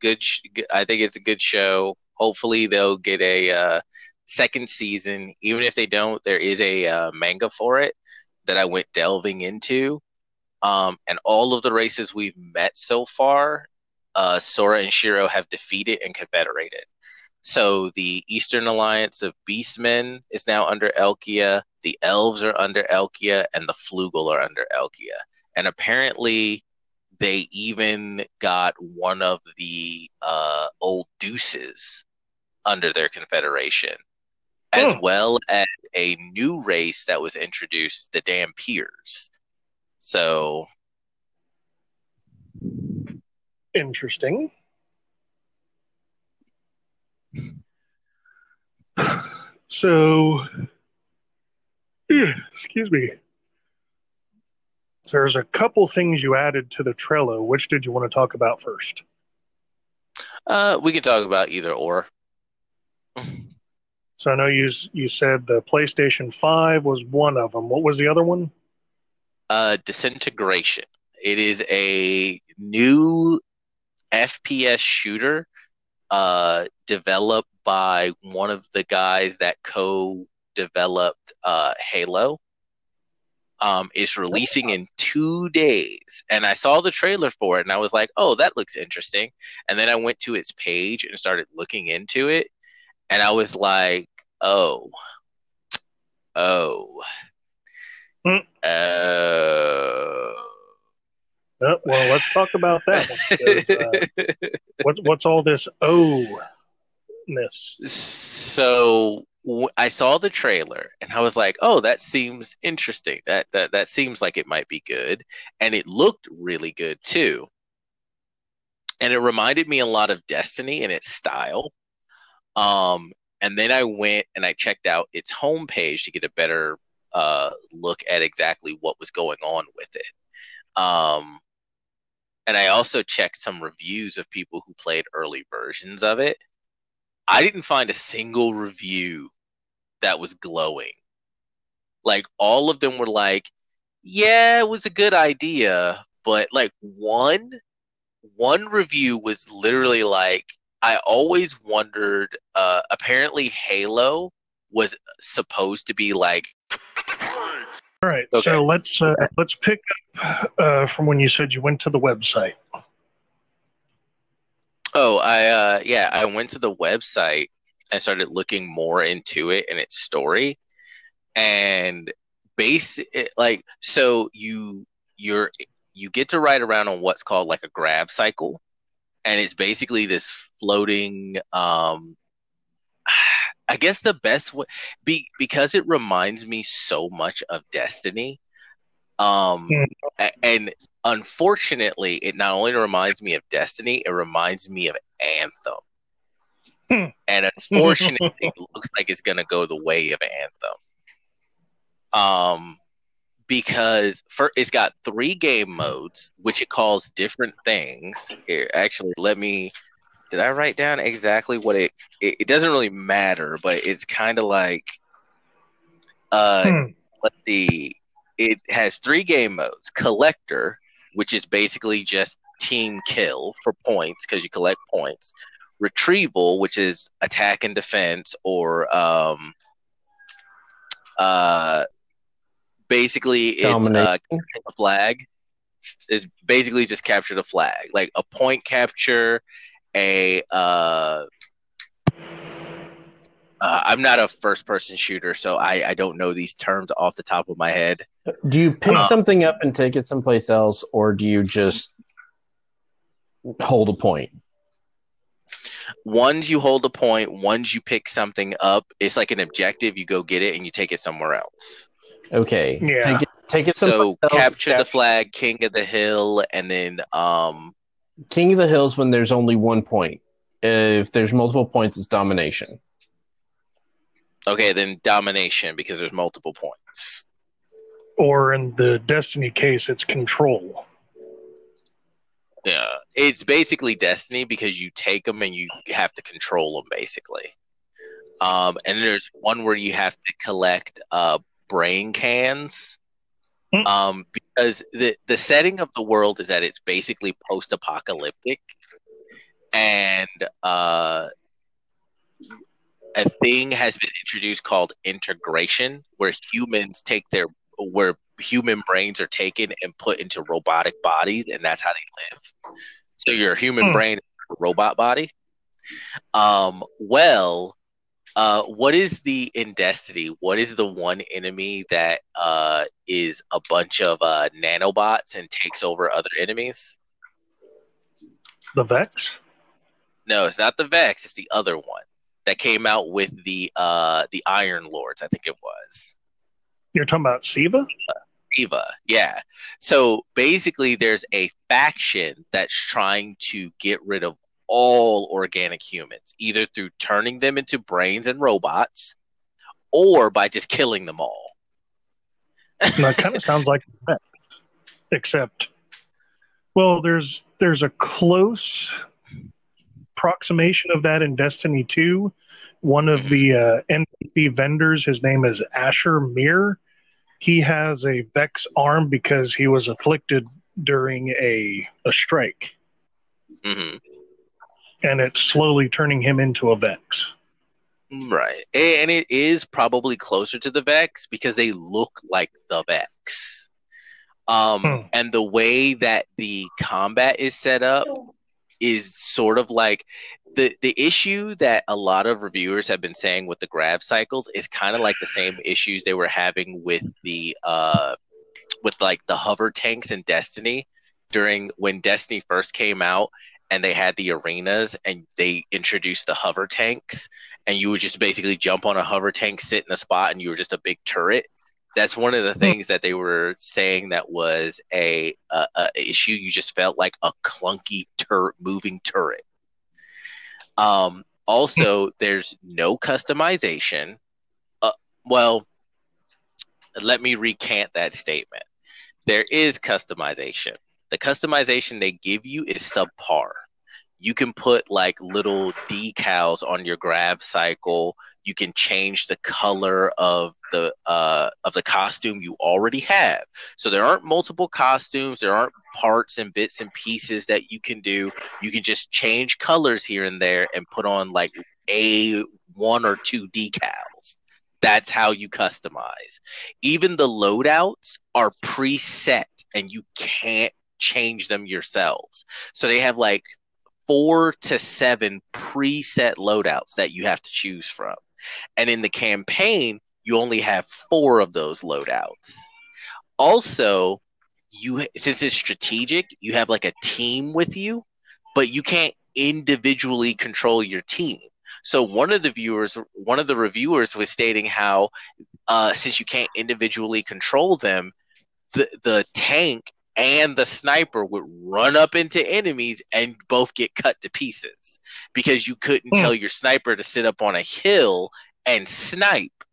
Good. Sh- I think it's a good show. Hopefully they'll get a uh, second season. Even if they don't, there is a uh, manga for it that I went delving into. Um, and all of the races we've met so far, uh, Sora and Shiro have defeated and confederated. So the Eastern Alliance of Beastmen is now under Elkia. The Elves are under Elkia, and the Flugel are under Elkia. And apparently, they even got one of the uh, old Deuses under their confederation, as Hmm. well as a new race that was introduced, the Dhampirs. So Interesting. So, excuse me. There's a couple things you added to the Trello. Which did you want to talk about first? uh, we can talk about either or. So I know you you said the PlayStation Five was one of them. What was the other one? Uh, Disintegration. It is a new FPS shooter uh, developed by one of the guys that co-developed uh, Halo. Um, it's releasing in two days, and I saw the trailer for it, and I was like, "Oh, that looks interesting." And then I went to its page and started looking into it, and I was like, "Oh, oh, Hmm. Oh." Well, let's talk about that because, uh, what, what's all this O ness? so w- I saw the trailer and I was like, "Oh, that seems interesting. That that that seems like it might be good." And it looked really good too. And it reminded me a lot of Destiny in its style. Um and then I went and I checked out its homepage to get a better uh look at exactly what was going on with it. Um and I also checked some reviews of people who played early versions of it. I didn't find a single review that was glowing. Like all of them were like, yeah, it was a good idea, but like one one review was literally like I always wondered uh apparently Halo was supposed to be like All right, Okay. so let's uh, let's pick up uh, from when you said you went to the website. Oh, I uh yeah, I went to the website and started looking more into it and its story. And base like so you you're you get to ride around on what's called like a grav cycle. And it's basically this floating um I guess the best way be because it reminds me so much of Destiny. Um Hmm. and unfortunately, it not only reminds me of Destiny, it reminds me of Anthem. Hmm. and unfortunately, it looks like it's gonna go the way of Anthem. Um, because for it's got three game modes, which it calls different things. Here, actually, let me. Did I write down exactly what it? It, it doesn't really matter, but it's kind of like. Uh, Hmm. let's see. It has three game modes: collector, which is basically just team kill for points because you collect points; retrieval, which is attack and defense, or um, uh, basically it's uh, Domination. capture the flag. Is basically just capture the flag, like a point capture, a uh, uh, I'm not a first person shooter, so I, I don't know these terms off the top of my head. Do you pick Uh, something up and take it someplace else, or do you just hold a point? Ones you hold a point, ones you pick something up. It's like an objective. You go get it and you take it somewhere else. Okay. Yeah. Take it, take it So someplace else, capture the flag, king of the hill, and then um King of the Hills when there's only one point. If there's multiple points, it's domination. okay, then domination because there's multiple points. Or in the Destiny case, it's control. Yeah, it's basically Destiny because you take them and you have to control them basically. Um, and there's one where you have to collect uh, brain cans. Hmm. Um, because the the setting of the world is that it's basically post apocalyptic, and uh, a thing has been introduced called integration, where humans take their where human brains are taken and put into robotic bodies, and that's how they live. So your human Hmm. brain, robot body. Um, well, uh, what is the in Destiny? What is the one enemy that uh is a bunch of uh nanobots and takes over other enemies? The Vex? No, it's not the Vex. It's the other one that came out with the uh the Iron Lords. I think it was. You're talking about Siva? Eva, yeah. So basically, there's a faction that's trying to get rid of all organic humans, either through turning them into brains and robots, or by just killing them all. That kind of sounds like Vex. Except, well, there's there's a close approximation of that in Destiny 2. One of the uh, NPC vendors, his name is Asher Mir. He has a Vex arm because he was afflicted during a, a strike, hmm and it's slowly turning him into a Vex. Right, and it is probably closer to the Vex because they look like the Vex. Um, Hmm. and the way that the combat is set up is sort of like the the issue that a lot of reviewers have been saying with the grav cycles is kind of like the same issues they were having with the uh with like the hover tanks in Destiny during when Destiny first came out and they had the arenas and they introduced the hover tanks and you would just basically jump on a hover tank sit in a spot and you were just a big turret that's one of the things that they were saying that was a, a, a issue. You just felt like a clunky tur- moving turret. Um, also, there's no customization. Uh, well, let me recant that statement. There is customization. The customization they give you is subpar. You can put like little decals on your grav cycle You can change the color of the uh, of the costume you already have. So there aren't multiple costumes. There aren't parts and bits and pieces that you can do. You can just change colors here and there and put on like a one or two decals. That's how you customize. Even the loadouts are preset and you can't change them yourselves. So they have like four to seven preset loadouts that you have to choose from. And in the campaign, you only have four of those loadouts. Also, you since it's strategic, you have like a team with you, but you can't individually control your team. So one of the viewers, one of the reviewers was stating how uh, since you can't individually control them, the the tank and the sniper would run up into enemies and both get cut to pieces because you couldn't Hmm. tell your sniper to sit up on a hill and snipe,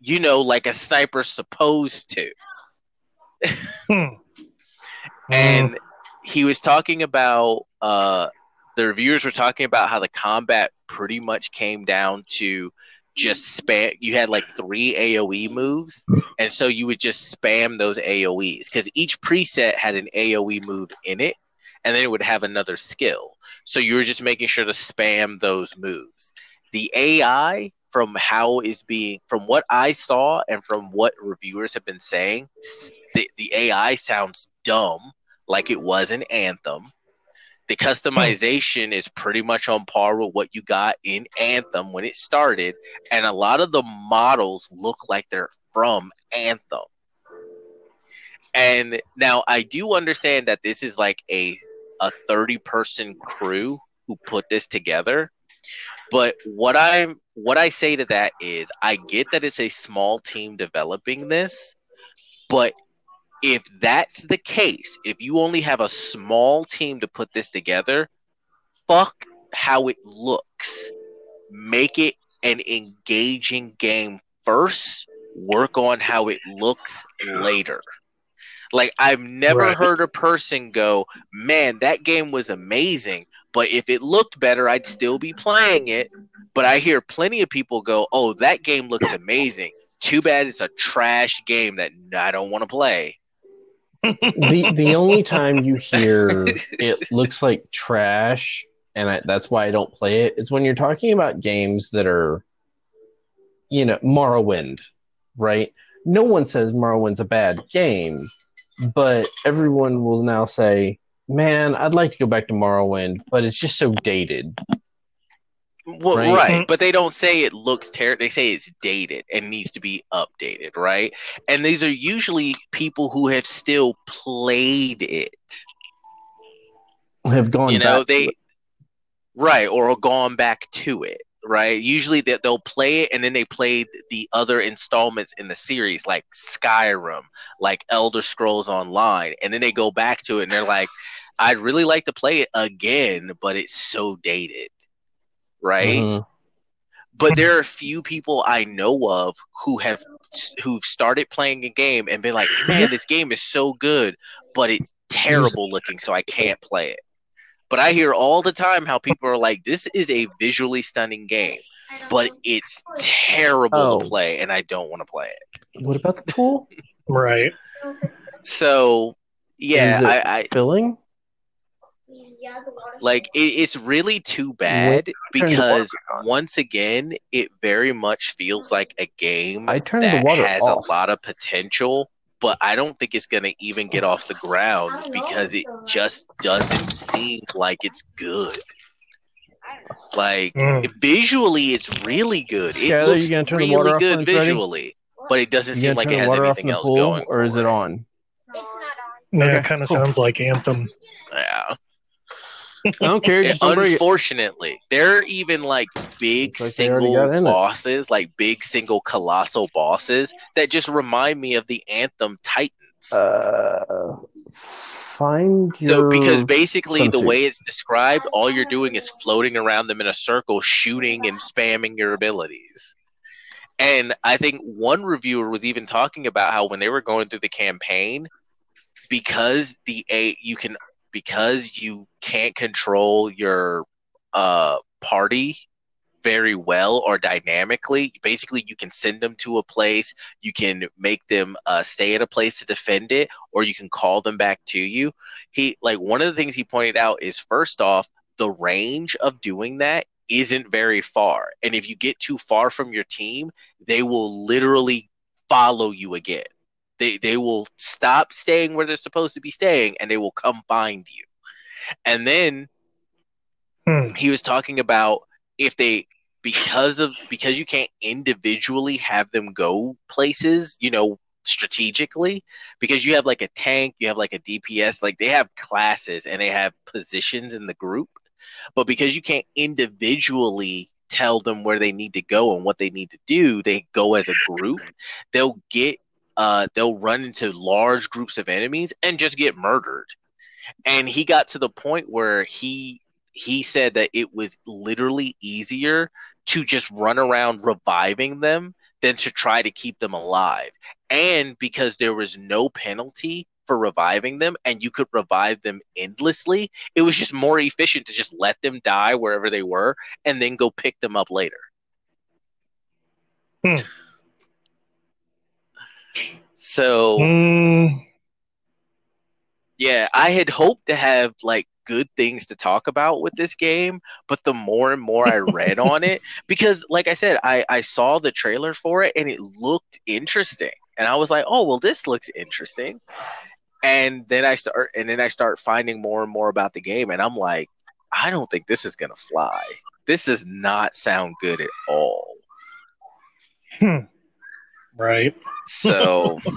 you know, like a sniper's supposed to. Hmm. And he was talking about uh, the reviewers were talking about how the combat pretty much came down to just spam. You had like three AOE moves, and so you would just spam those AOEs because each preset had an AOE move in it, and then it would have another skill. So you were just making sure to spam those moves. The AI, from how is being, from what I saw, and from what reviewers have been saying, the, the AI sounds dumb, like it was an Anthem. The hmm. customization is pretty much on par with what you got in Anthem when it started, and a lot of the models look like they're from Anthem. And now I do understand that this is like a a 30 person crew who put this together. But what I'm what I say to that is I get that it's a small team developing this, but if that's the case, if you only have a small team to put this together, fuck how it looks. Make it an engaging game first, work on how it looks later. Like I've never Right. heard a person go, "Man, that game was amazing, but if it looked better, I'd still be playing it." But I hear plenty of people go, "Oh, that game looks amazing. Too bad it's a trash game that I don't want to play." The the only time you hear it looks like trash, and I, that's why I don't play it, is when you're talking about games that are, you know, Morrowind, right? No one says Morrowind's a bad game, but everyone will now say, "Man, I'd like to go back to Morrowind, but it's just so dated." Well, Right. right. Mm-hmm. but they don't say it looks terrible. They say it's dated and needs to be updated, right? And these are usually people who have still played it. Have gone you know, back they it. right or gone back to it, right? Usually that they'll play it and then they played the other installments in the series, like Skyrim, like Elder Scrolls Online, and then they go back to it and they're like, "I'd really like to play it again, but it's so dated." Right? Mhm. but there are a few people I know of who have who've started playing a game and been like, "Man, this game is so good, but it's terrible looking, so I can't play it." But I hear all the time how people are like, "This is a visually stunning game, but it's terrible to Oh. play, and I don't want to play it." What about the pool? Right. So, yeah, Is it I, I filling? Yeah, the water. like it, it's really too bad turn the water because once again, it very much feels like a game I turned the that water has off. a lot of potential, but I don't think it's going to even get off the ground because it just doesn't seem like it's good. Like Mm. visually, it's really good. It Skylar, looks you gonna turn the really water good when it's ready? visually, but it doesn't You seem like it has water off in anything else pool, going. or is it on? It's not on. Yeah, it kind of cool. sounds like Anthem. Yeah. I don't care. Just don't. Unfortunately, there are even like big like single got in it. bosses, like big single colossal bosses that just remind me of the Anthem Titans. Uh, find your. so because basically the way it's described, all you're doing is floating around them in a circle, shooting and spamming your abilities. And I think one reviewer was even talking about how when they were going through the campaign, because the a you can because you can't control your uh party very well or dynamically. Basically, you can send them to a place, you can make them uh, stay at a place to defend it, or you can call them back to you. He like one of the things he pointed out is first off, the range of doing that isn't very far, and if you get too far from your team, they will literally follow you again. They they will stop staying where they're supposed to be staying, and they will come find you. And then Hmm. he was talking about if they because of because you can't individually have them go places you know strategically because you have like a tank you have like a dps like they have classes and they have positions in the group but because you can't individually tell them where they need to go and what they need to do they go as a group they'll get uh they'll run into large groups of enemies and just get murdered and he got to the point where he he said that it was literally easier to just run around reviving them than to try to keep them alive. And because there was no penalty for reviving them and you could revive them endlessly, it was just more efficient to just let them die wherever they were and then go pick them up later. Hmm. So Hmm. yeah, I had hoped to have like good things to talk about with this game, but the more and more I read on it, because like I said, I, I saw the trailer for it and it looked interesting. And I was like, oh well this looks interesting. And then I start and then I start finding more and more about the game and I'm like, I don't think this is gonna fly. This does not sound good at all. Right. So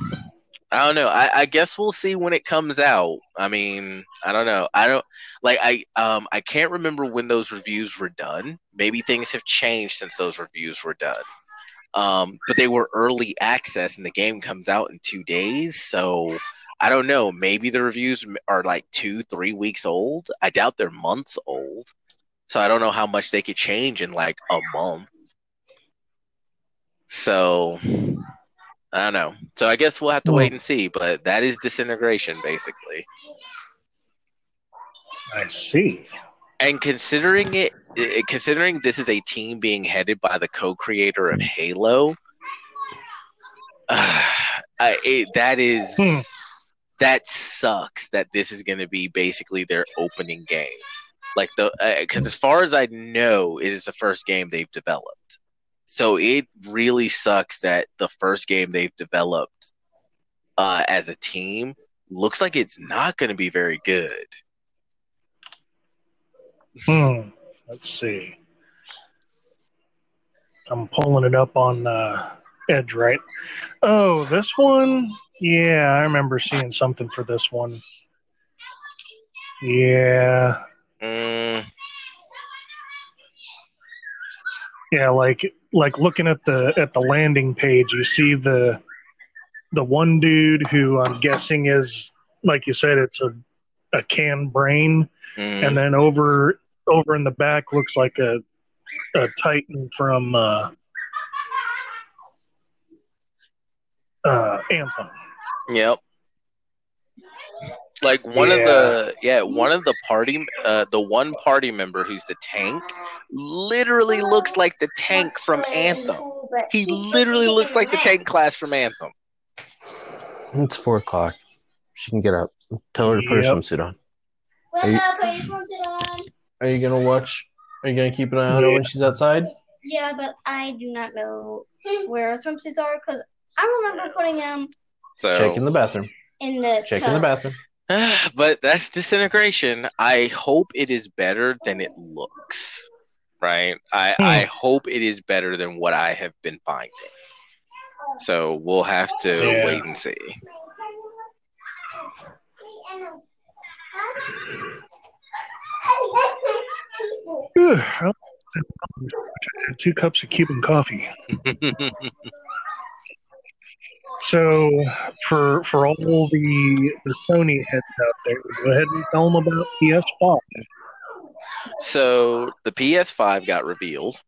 I don't know. I, I guess we'll see when it comes out. I mean, I don't know. I don't like I um I can't remember when those reviews were done. Maybe things have changed since those reviews were done. Um, but they were early access, and the game comes out in two days. So I don't know. Maybe the reviews are like two, three weeks old. I doubt they're months old. So I don't know how much they could change in like a month. So I don't know. So I guess we'll have to Hmm. wait and see. But that is disintegration, basically. I see. And considering it, considering this is a team being headed by the co-creator of Halo, uh, I, it, that is Hmm. that sucks. That this is going to be basically their opening game. Like the because as far as I know, it is the first game they've developed. So it really sucks that the first game they've developed uh, as a team looks like it's not going to be very good. Hmm. Let's see. I'm pulling it up on uh, Edge, right? Oh, this one? Yeah, I remember seeing something for this one. Yeah. Mm, Yeah, like like looking at the at the landing page, you see the the one dude who I'm guessing is like you said, it's a a can brain, mm. and then over over in the back looks like a a Titan from uh, uh, Anthem. Yep. Like one of the yeah, one of the party uh the one party member who's the tank literally looks like the tank from Anthem. He literally looks like the tank class from Anthem. It's four o'clock. She can get up. Tell her to put her swimsuit on. Well, Are you- put your phones on. Are you gonna watch? Are you gonna keep an eye on her when she's outside? Yeah, but I do not know where swimsuits are because I remember putting them So Check in the bathroom. in the Check tub. in the bathroom. but that's disintegration. I hope it is better than it looks. Right? I, Hmm. I hope it is better than what I have been finding. So we'll have to Yeah. wait and see. Ugh, well, I had two cups of Cuban coffee. So for for all the the Sony heads out there, go ahead and tell them about PS5. So the PS5 got revealed,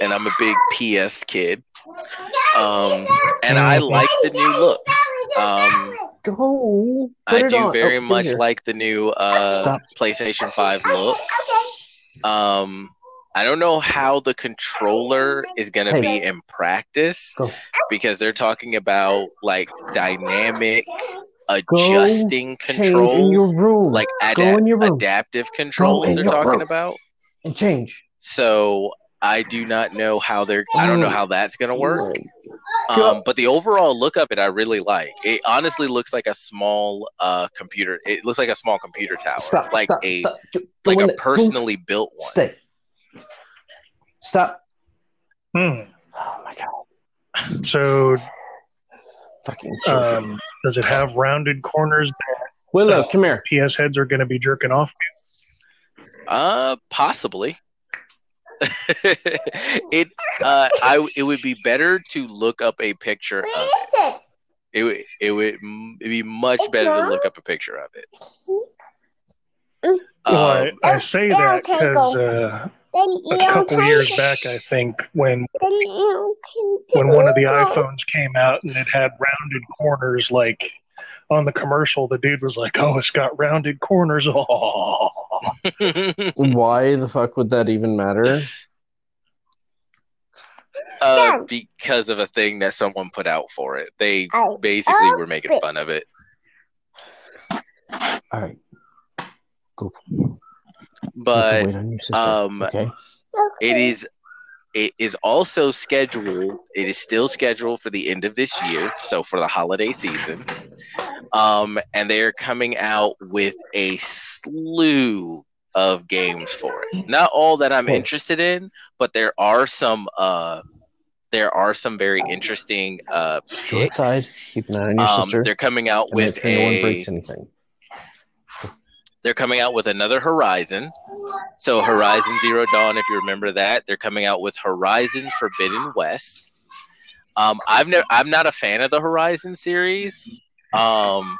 and I'm a big PS kid. Um, and I like the new look. Um, Go. I do very much like. like the new uh, PlayStation 5 look. Um, I don't know how the controller is going to be in practice Go. because they're talking about like dynamic adjusting in controls, your room. like Go ada- in your room adaptive controls they're talking room. about. and change. So I do not know how they're. I don't know how that's going to work. Um, but the overall look of it, I really like. It honestly looks like a small uh computer. It looks like a small computer tower, Stop. like stop, a stop. Go- go like in a personally built one. Stay. Stop. Hmm. Oh my god. So, Fucking children. um, does it have rounded corners Willow, uh, come here. PS heads are going to be jerking off? Uh, possibly. it uh, I it would be better to look up a picture of it. It would it would it'd be much better to look up a picture of it. Well, I, Um, I say that because uh, a couple years back, I think when when one of the iPhones came out and it had rounded corners, like on the commercial, the dude was like, "Oh, it's got rounded corners." Oh, Why the fuck would that even matter? uh, because of a thing that someone put out for it. They basically were making fun of it. All right. Go. But wait on your sister. um, okay. it is it is also scheduled it is still scheduled for the end of this year so for the holiday season um and they're coming out with a slew of games for it not all that i'm interested in but there are some uh there are some very interesting uh picks Keep an eye on your um, sister. they're coming out and with a breaks anything. They're coming out with another Horizon. So Horizon Zero Dawn, if you remember that, they're coming out with Horizon Forbidden West. Um, I've never, I'm not a fan of the Horizon series, um,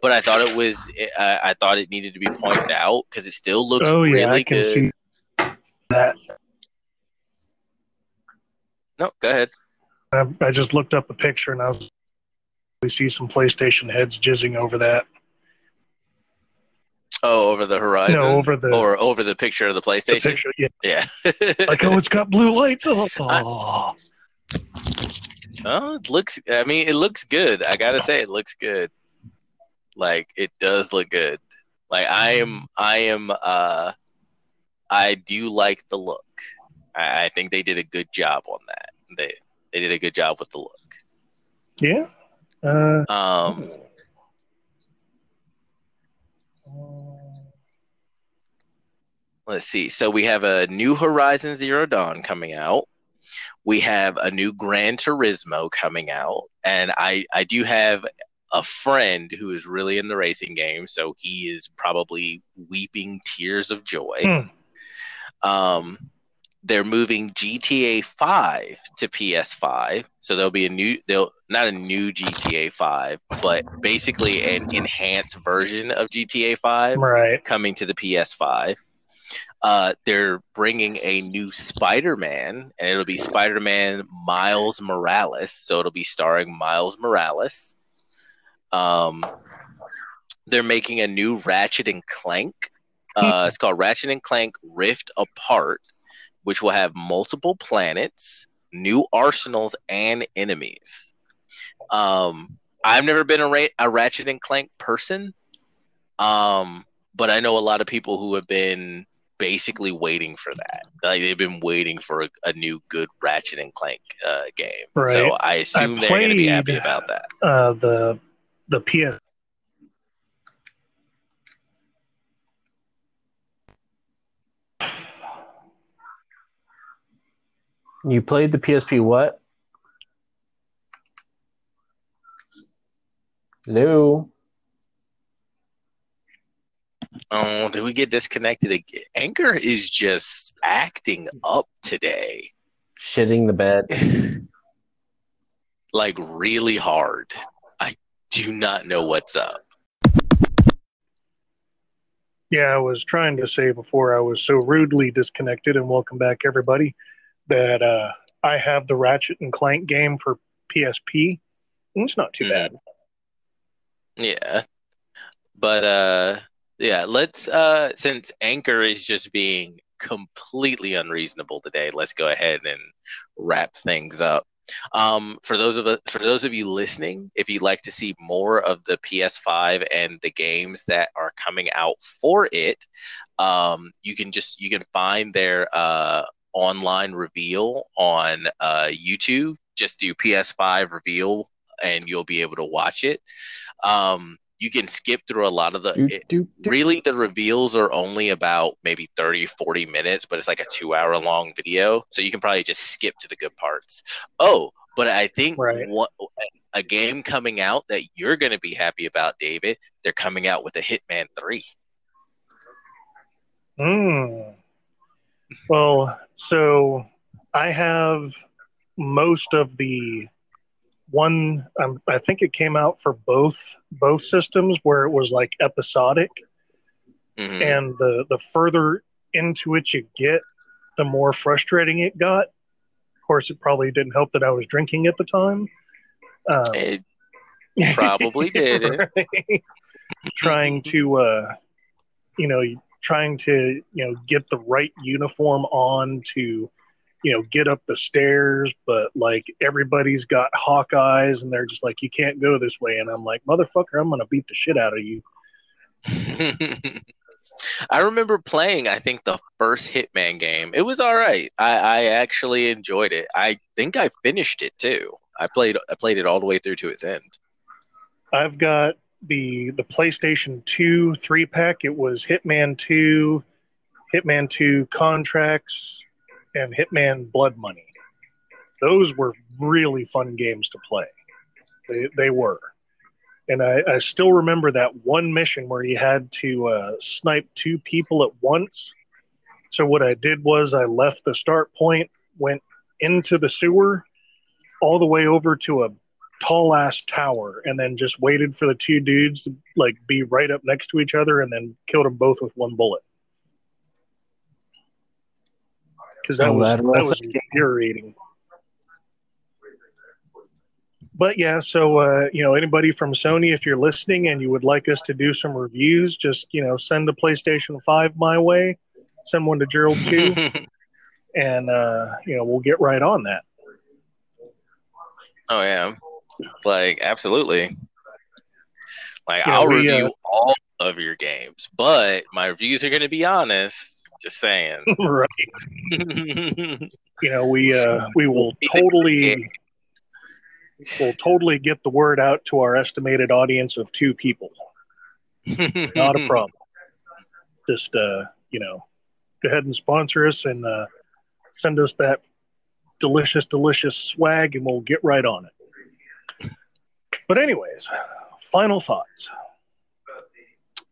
but I thought it was, I, I thought it needed to be pointed out because it still looks oh yeah, really I can good. see that. No, go ahead. I, I just looked up a picture and I was. We see some PlayStation heads jizzing over that. Oh, over the Horizon, No, over the, or over the picture of the the PlayStation. picture. Yeah, Yeah. like oh, it's got blue lights. Oh, Oh, it looks. I mean, it looks good. I gotta say, it looks good. Like it does look good. Like I am. I am. Uh, I do like the look. I, I think they did a good job on that. They they did a good job with the look. yeah. Uh, Um, let's see. So we have a new Horizon Zero Dawn coming out. We have a new Gran Turismo coming out, and I I do have a friend who is really in the racing game, so he is probably weeping tears of joy. Um, they're moving GTA 5 to PS5, so there'll be a new, they'll not a new GTA 5, but basically an enhanced version of GTA 5 right. coming to the PS5. Uh, they're bringing a new Spider-Man, and it'll be Spider-Man Miles Morales. So it'll be starring Miles Morales. Um, they're making a new Ratchet and Clank. Uh, it's called Ratchet and Clank Rift Apart, which will have multiple planets, new arsenals, and enemies. Um, I've never been a, Ra- a Ratchet and Clank person, um, but I know a lot of people who have been basically waiting for that. Like they've been waiting for a, a new good Ratchet and Clank uh, game. Right. So I assume they're going to be happy about that. Uh, the the PS. You played the PSP what? Hello. Oh, did we get disconnected again? Anchor is just acting up today. Shitting the bed. like really hard. I do not know what's up. Yeah, I was trying to say before I was so rudely disconnected, and welcome back everybody. That uh, I have the Ratchet and Clank game for PSP. and It's not too Mhm. bad. Yeah. But uh yeah, let's uh since Anchor is just being completely unreasonable today. Let's go ahead and wrap things up. Um, for those of us, for those of you listening, if you'd like to see more of the PS5 and the games that are coming out for it, um, you can just you can find their uh, online reveal on uh, YouTube. Just do PS5 reveal, and you'll be able to watch it. Um, you can skip through a lot of the it- do, do. really the reveals are only about maybe 30 40 minutes but it's like a two hour long video so you can probably just skip to the good parts oh but i think Right. what a game coming out that you're going to be happy about david they're coming out with a hitman 3 Hmm. Well, so I have most of the one. Um, I think it came out for both both systems where it was like episodic, Mhm. and the the further into it you get, the more frustrating it got. Of course, it probably didn't help that I was drinking at the time. Um, it probably did trying to uh you know trying to you know get the right uniform on to you know get up the stairs but like everybody's got hawk eyes and they're just like you can't go this way and i'm like motherfucker i'm gonna beat the shit out of you I remember playing, I think, the first Hitman game. It was all right. I, I actually enjoyed it. I think I finished it too. I played I played it all the way through to its end. i've got the the playstation 2 3 pack it was hitman 2 hitman 2 contracts and hitman blood money. Those were really fun games to play. They, they were. And I, I still remember that one mission where you had to uh, snipe two people at once. So what i did was i left the start point went into the sewer all the way over to a tall ass tower and then just waited for the two dudes to like be right up next to each other and then killed them both with one bullet because that Oh, was that that was was a infuriating but yeah so uh, you know anybody from sony if you're listening and you would like us to do some reviews just you know send a playstation 5 my way send one to gerald too and uh, you know we'll get right on that oh yeah, like absolutely. Like You know, I'll we, review uh, all of your games, but my reviews are going to be honest. Just saying. right. You know we uh, we will totally will totally get the word out to our estimated audience of two people. Not a problem. Just uh you know go ahead and sponsor us and uh send us that delicious delicious swag and we'll get right on it. But anyways final thoughts.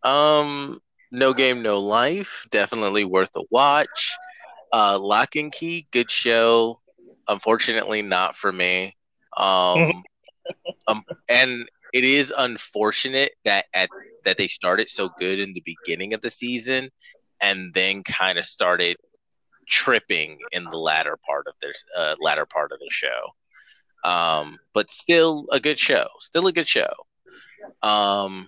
Um, no game, no life. Definitely worth a watch. Uh, Locke and Key, good show. Unfortunately, not for me. Um, um, and it is unfortunate that at that they started so good in the beginning of the season, and then kind of started tripping in the latter part of their uh, latter part of the show. Um, but still a good show. Still a good show. Um,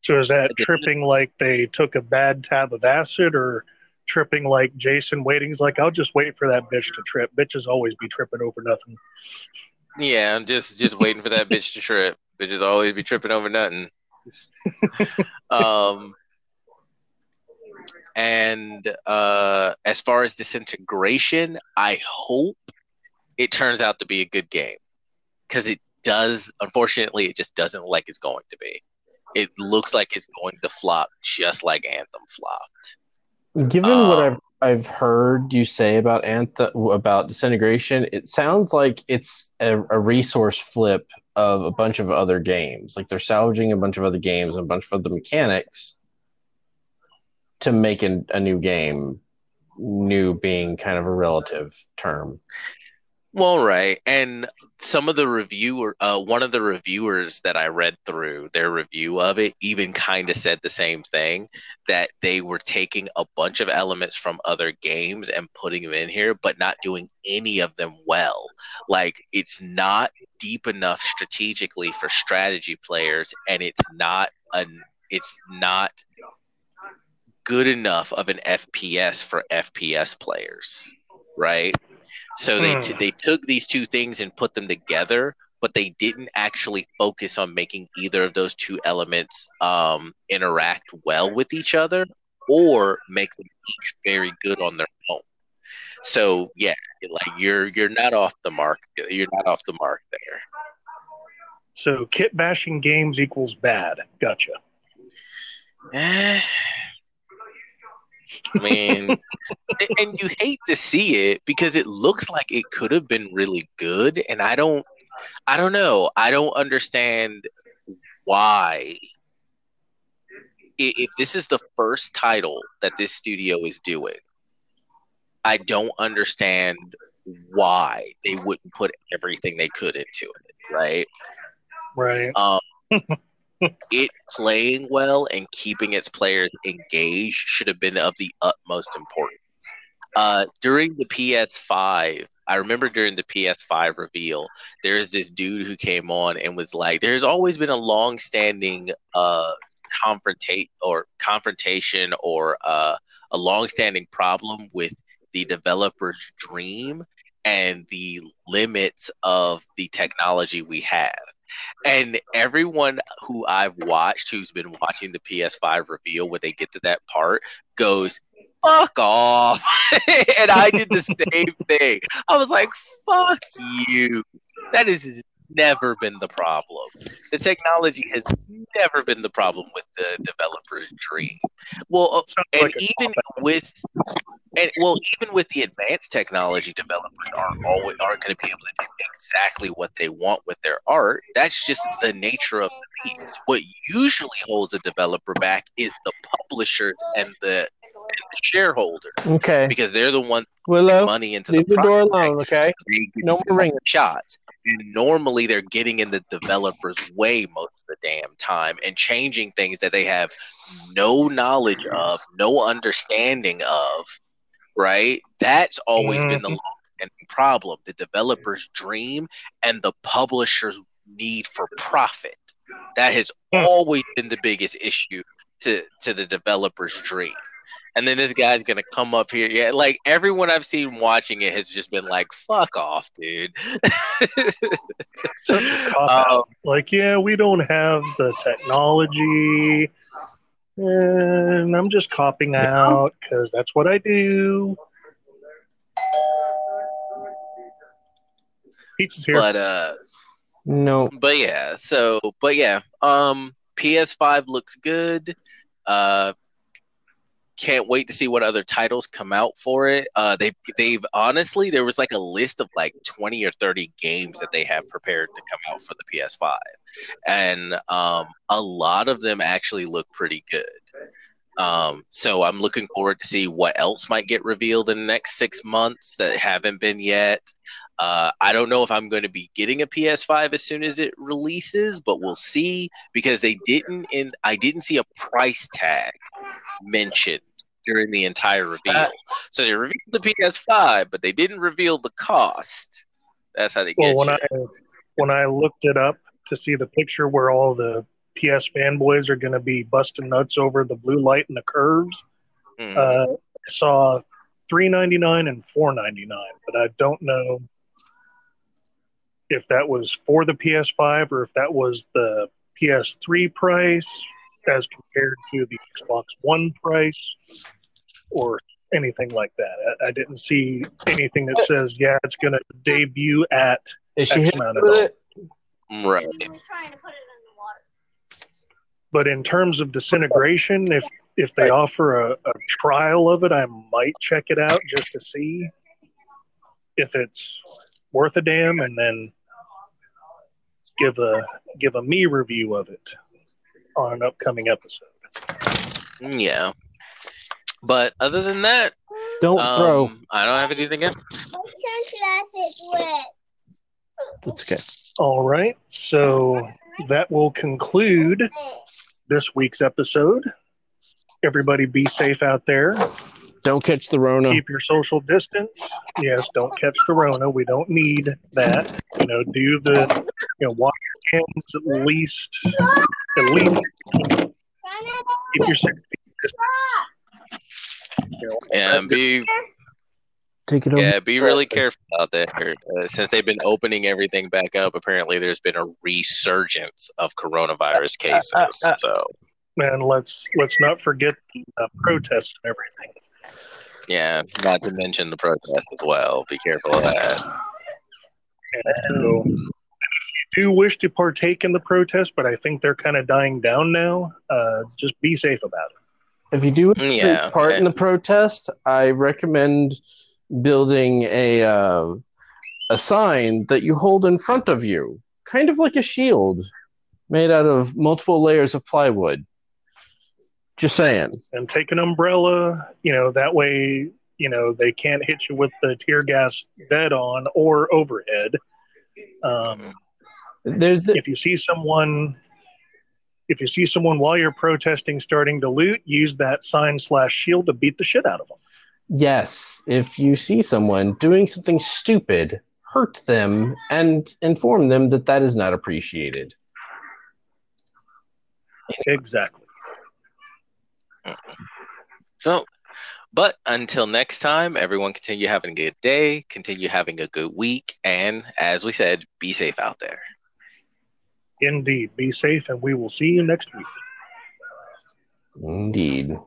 so is that tripping like they took a bad tab of acid or tripping like jason waiting's like i'll just wait for that bitch to trip bitches always be tripping over nothing Yeah, I'm just just waiting for that bitch to trip. Bitches always be tripping over nothing. um, and uh, as far as disintegration, I hope it turns out to be a good game because it does. Unfortunately, it just doesn't look like it's going to be. It looks like it's going to flop just like Anthem flopped. Given what Um, I've I've heard you say about Anthem about disintegration, it sounds like it's a, a resource flip of a bunch of other games. Like they're salvaging a bunch of other games and a bunch of other mechanics to make an, a new game. New being kind of a relative term. Well, right, and some of the reviewer, uh, one of the reviewers that I read through their review of it, even kind of said the same thing that they were taking a bunch of elements from other games and putting them in here, but not doing any of them well. Like it's not deep enough strategically for strategy players, and it's not an, it's not good enough of an FPS for FPS players, right? So they t- Hmm. they took these two things and put them together, but they didn't actually focus on making either of those two elements um, interact well with each other or make them each very good on their own. So yeah, like you're you're not off the mark. You're not off the mark there. So kit bashing games equals bad. Gotcha. I mean, and- and you hate to see it because it looks like it could have been really good, and I don't, I don't know, I don't understand why. If this is the first title that this studio is doing, I don't understand why they wouldn't put everything they could into it, right? Right. um, it playing well and keeping its players engaged should have been of the utmost importance. Uh, during the PS5, I remember during the PS5 reveal, there's this dude who came on and was like, "There's always been a long-standing uh, confrontate or confrontation or uh, a long-standing problem with the developer's dream and the limits of the technology we have." And everyone who I've watched who's been watching the PS5 reveal when they get to that part goes, fuck off. and I did the same thing. I was like, fuck you. That has never been the problem. The technology has never been the problem with the developer's dream. Well, uh, and like even with and well, even with the advanced technology, developers aren't always aren't going to be able to do exactly what they want with their art. That's just the nature of the beast. What usually holds a developer back is the publishers and the, the shareholder Okay. because they're the ones Willow, putting money into the leave the door alone, okay? No more ringing. shots. And normally they're getting in the developer's way most of the damn time and changing things that they have no knowledge of, no understanding of, right? That's always been the long-standing problem. The developer's dream and the publisher's need for profit. That has Hmm. always been the biggest issue to, to the developer's dream. And then this guy's gonna come up here. Yeah, like everyone I've seen watching it has just been like, "Fuck off, dude." Such a cop out. Um, Like, yeah, we don't have the technology, and I'm just copping out because that's what I do. Pizza's here. but uh, No. but yeah. So, but yeah. Um, PS5 looks good. Uh, can't wait to see what other titles come out for it. Uh, they they've honestly there was like a list of like twenty or thirty games that they have prepared to come out for the PS5, and um, a lot of them actually look pretty good. Um, so I'm looking forward to see what else might get revealed in the next six months that haven't been yet. Uh, I don't know if I'm going to be getting a PS5 as soon as it releases, but we'll see because they didn't in I didn't see a price tag mentioned during the entire reveal. Uh, so they revealed the PS5, but they didn't reveal the cost. That's how they get well, when you. I when I looked it up to see the picture where all the PS fanboys are going to be busting nuts over the blue light and the curves, Mhm. uh, I saw three ninety nine and four ninety nine, but I don't know if that was for the PS5 or if that was the PS3 price as compared to the Xbox One price or anything like that. I, I didn't see anything that says, yeah, it's going to debut at. Is she X hitting amount of with it? right. Trying to put it in the water. But in terms of disintegration, if if they offer a, a trial of it, I might check it out just to see if it's worth a damn, and then give a give a me review of it on an upcoming episode. Yeah. But other than that, Don't throw. um, I don't have anything else. That's okay. All right, so that will conclude this week's episode. Everybody be safe out there. Don't catch the Rona. Keep your social distance. Yes, don't catch the Rona. We don't need that. You know, do the you know wash your hands at least at least keep your six feet distance. You know, And be Take it over. yeah, be really careful out there. Uh, since they've been opening everything back up, apparently there's been a resurgence of coronavirus cases. uh, uh. So and let's let's not forget the uh, protests and everything. yeah, not to mention the protests as well. Be careful of that. So, and if you do wish to partake in the protest, but I think they're kind of dying down now, uh, just be safe about it. If you do take Yeah, part in the protest, I recommend building a uh, a sign that you hold in front of you, kind of like a shield, made out of multiple layers of plywood. Just saying. And take an umbrella, you know, that way, you know, they can't hit you with the tear gas dead on or overhead. Um, There's the, if you see someone if you see someone while you're protesting starting to loot use that sign slash shield to beat the shit out of them yes. If you see someone doing something stupid, hurt them and inform them that that is not appreciated. exactly So, but until next time, everyone continue having a good day, continue having a good week, and as we said, be safe out there. Indeed be safe and we will see you next week Indeed.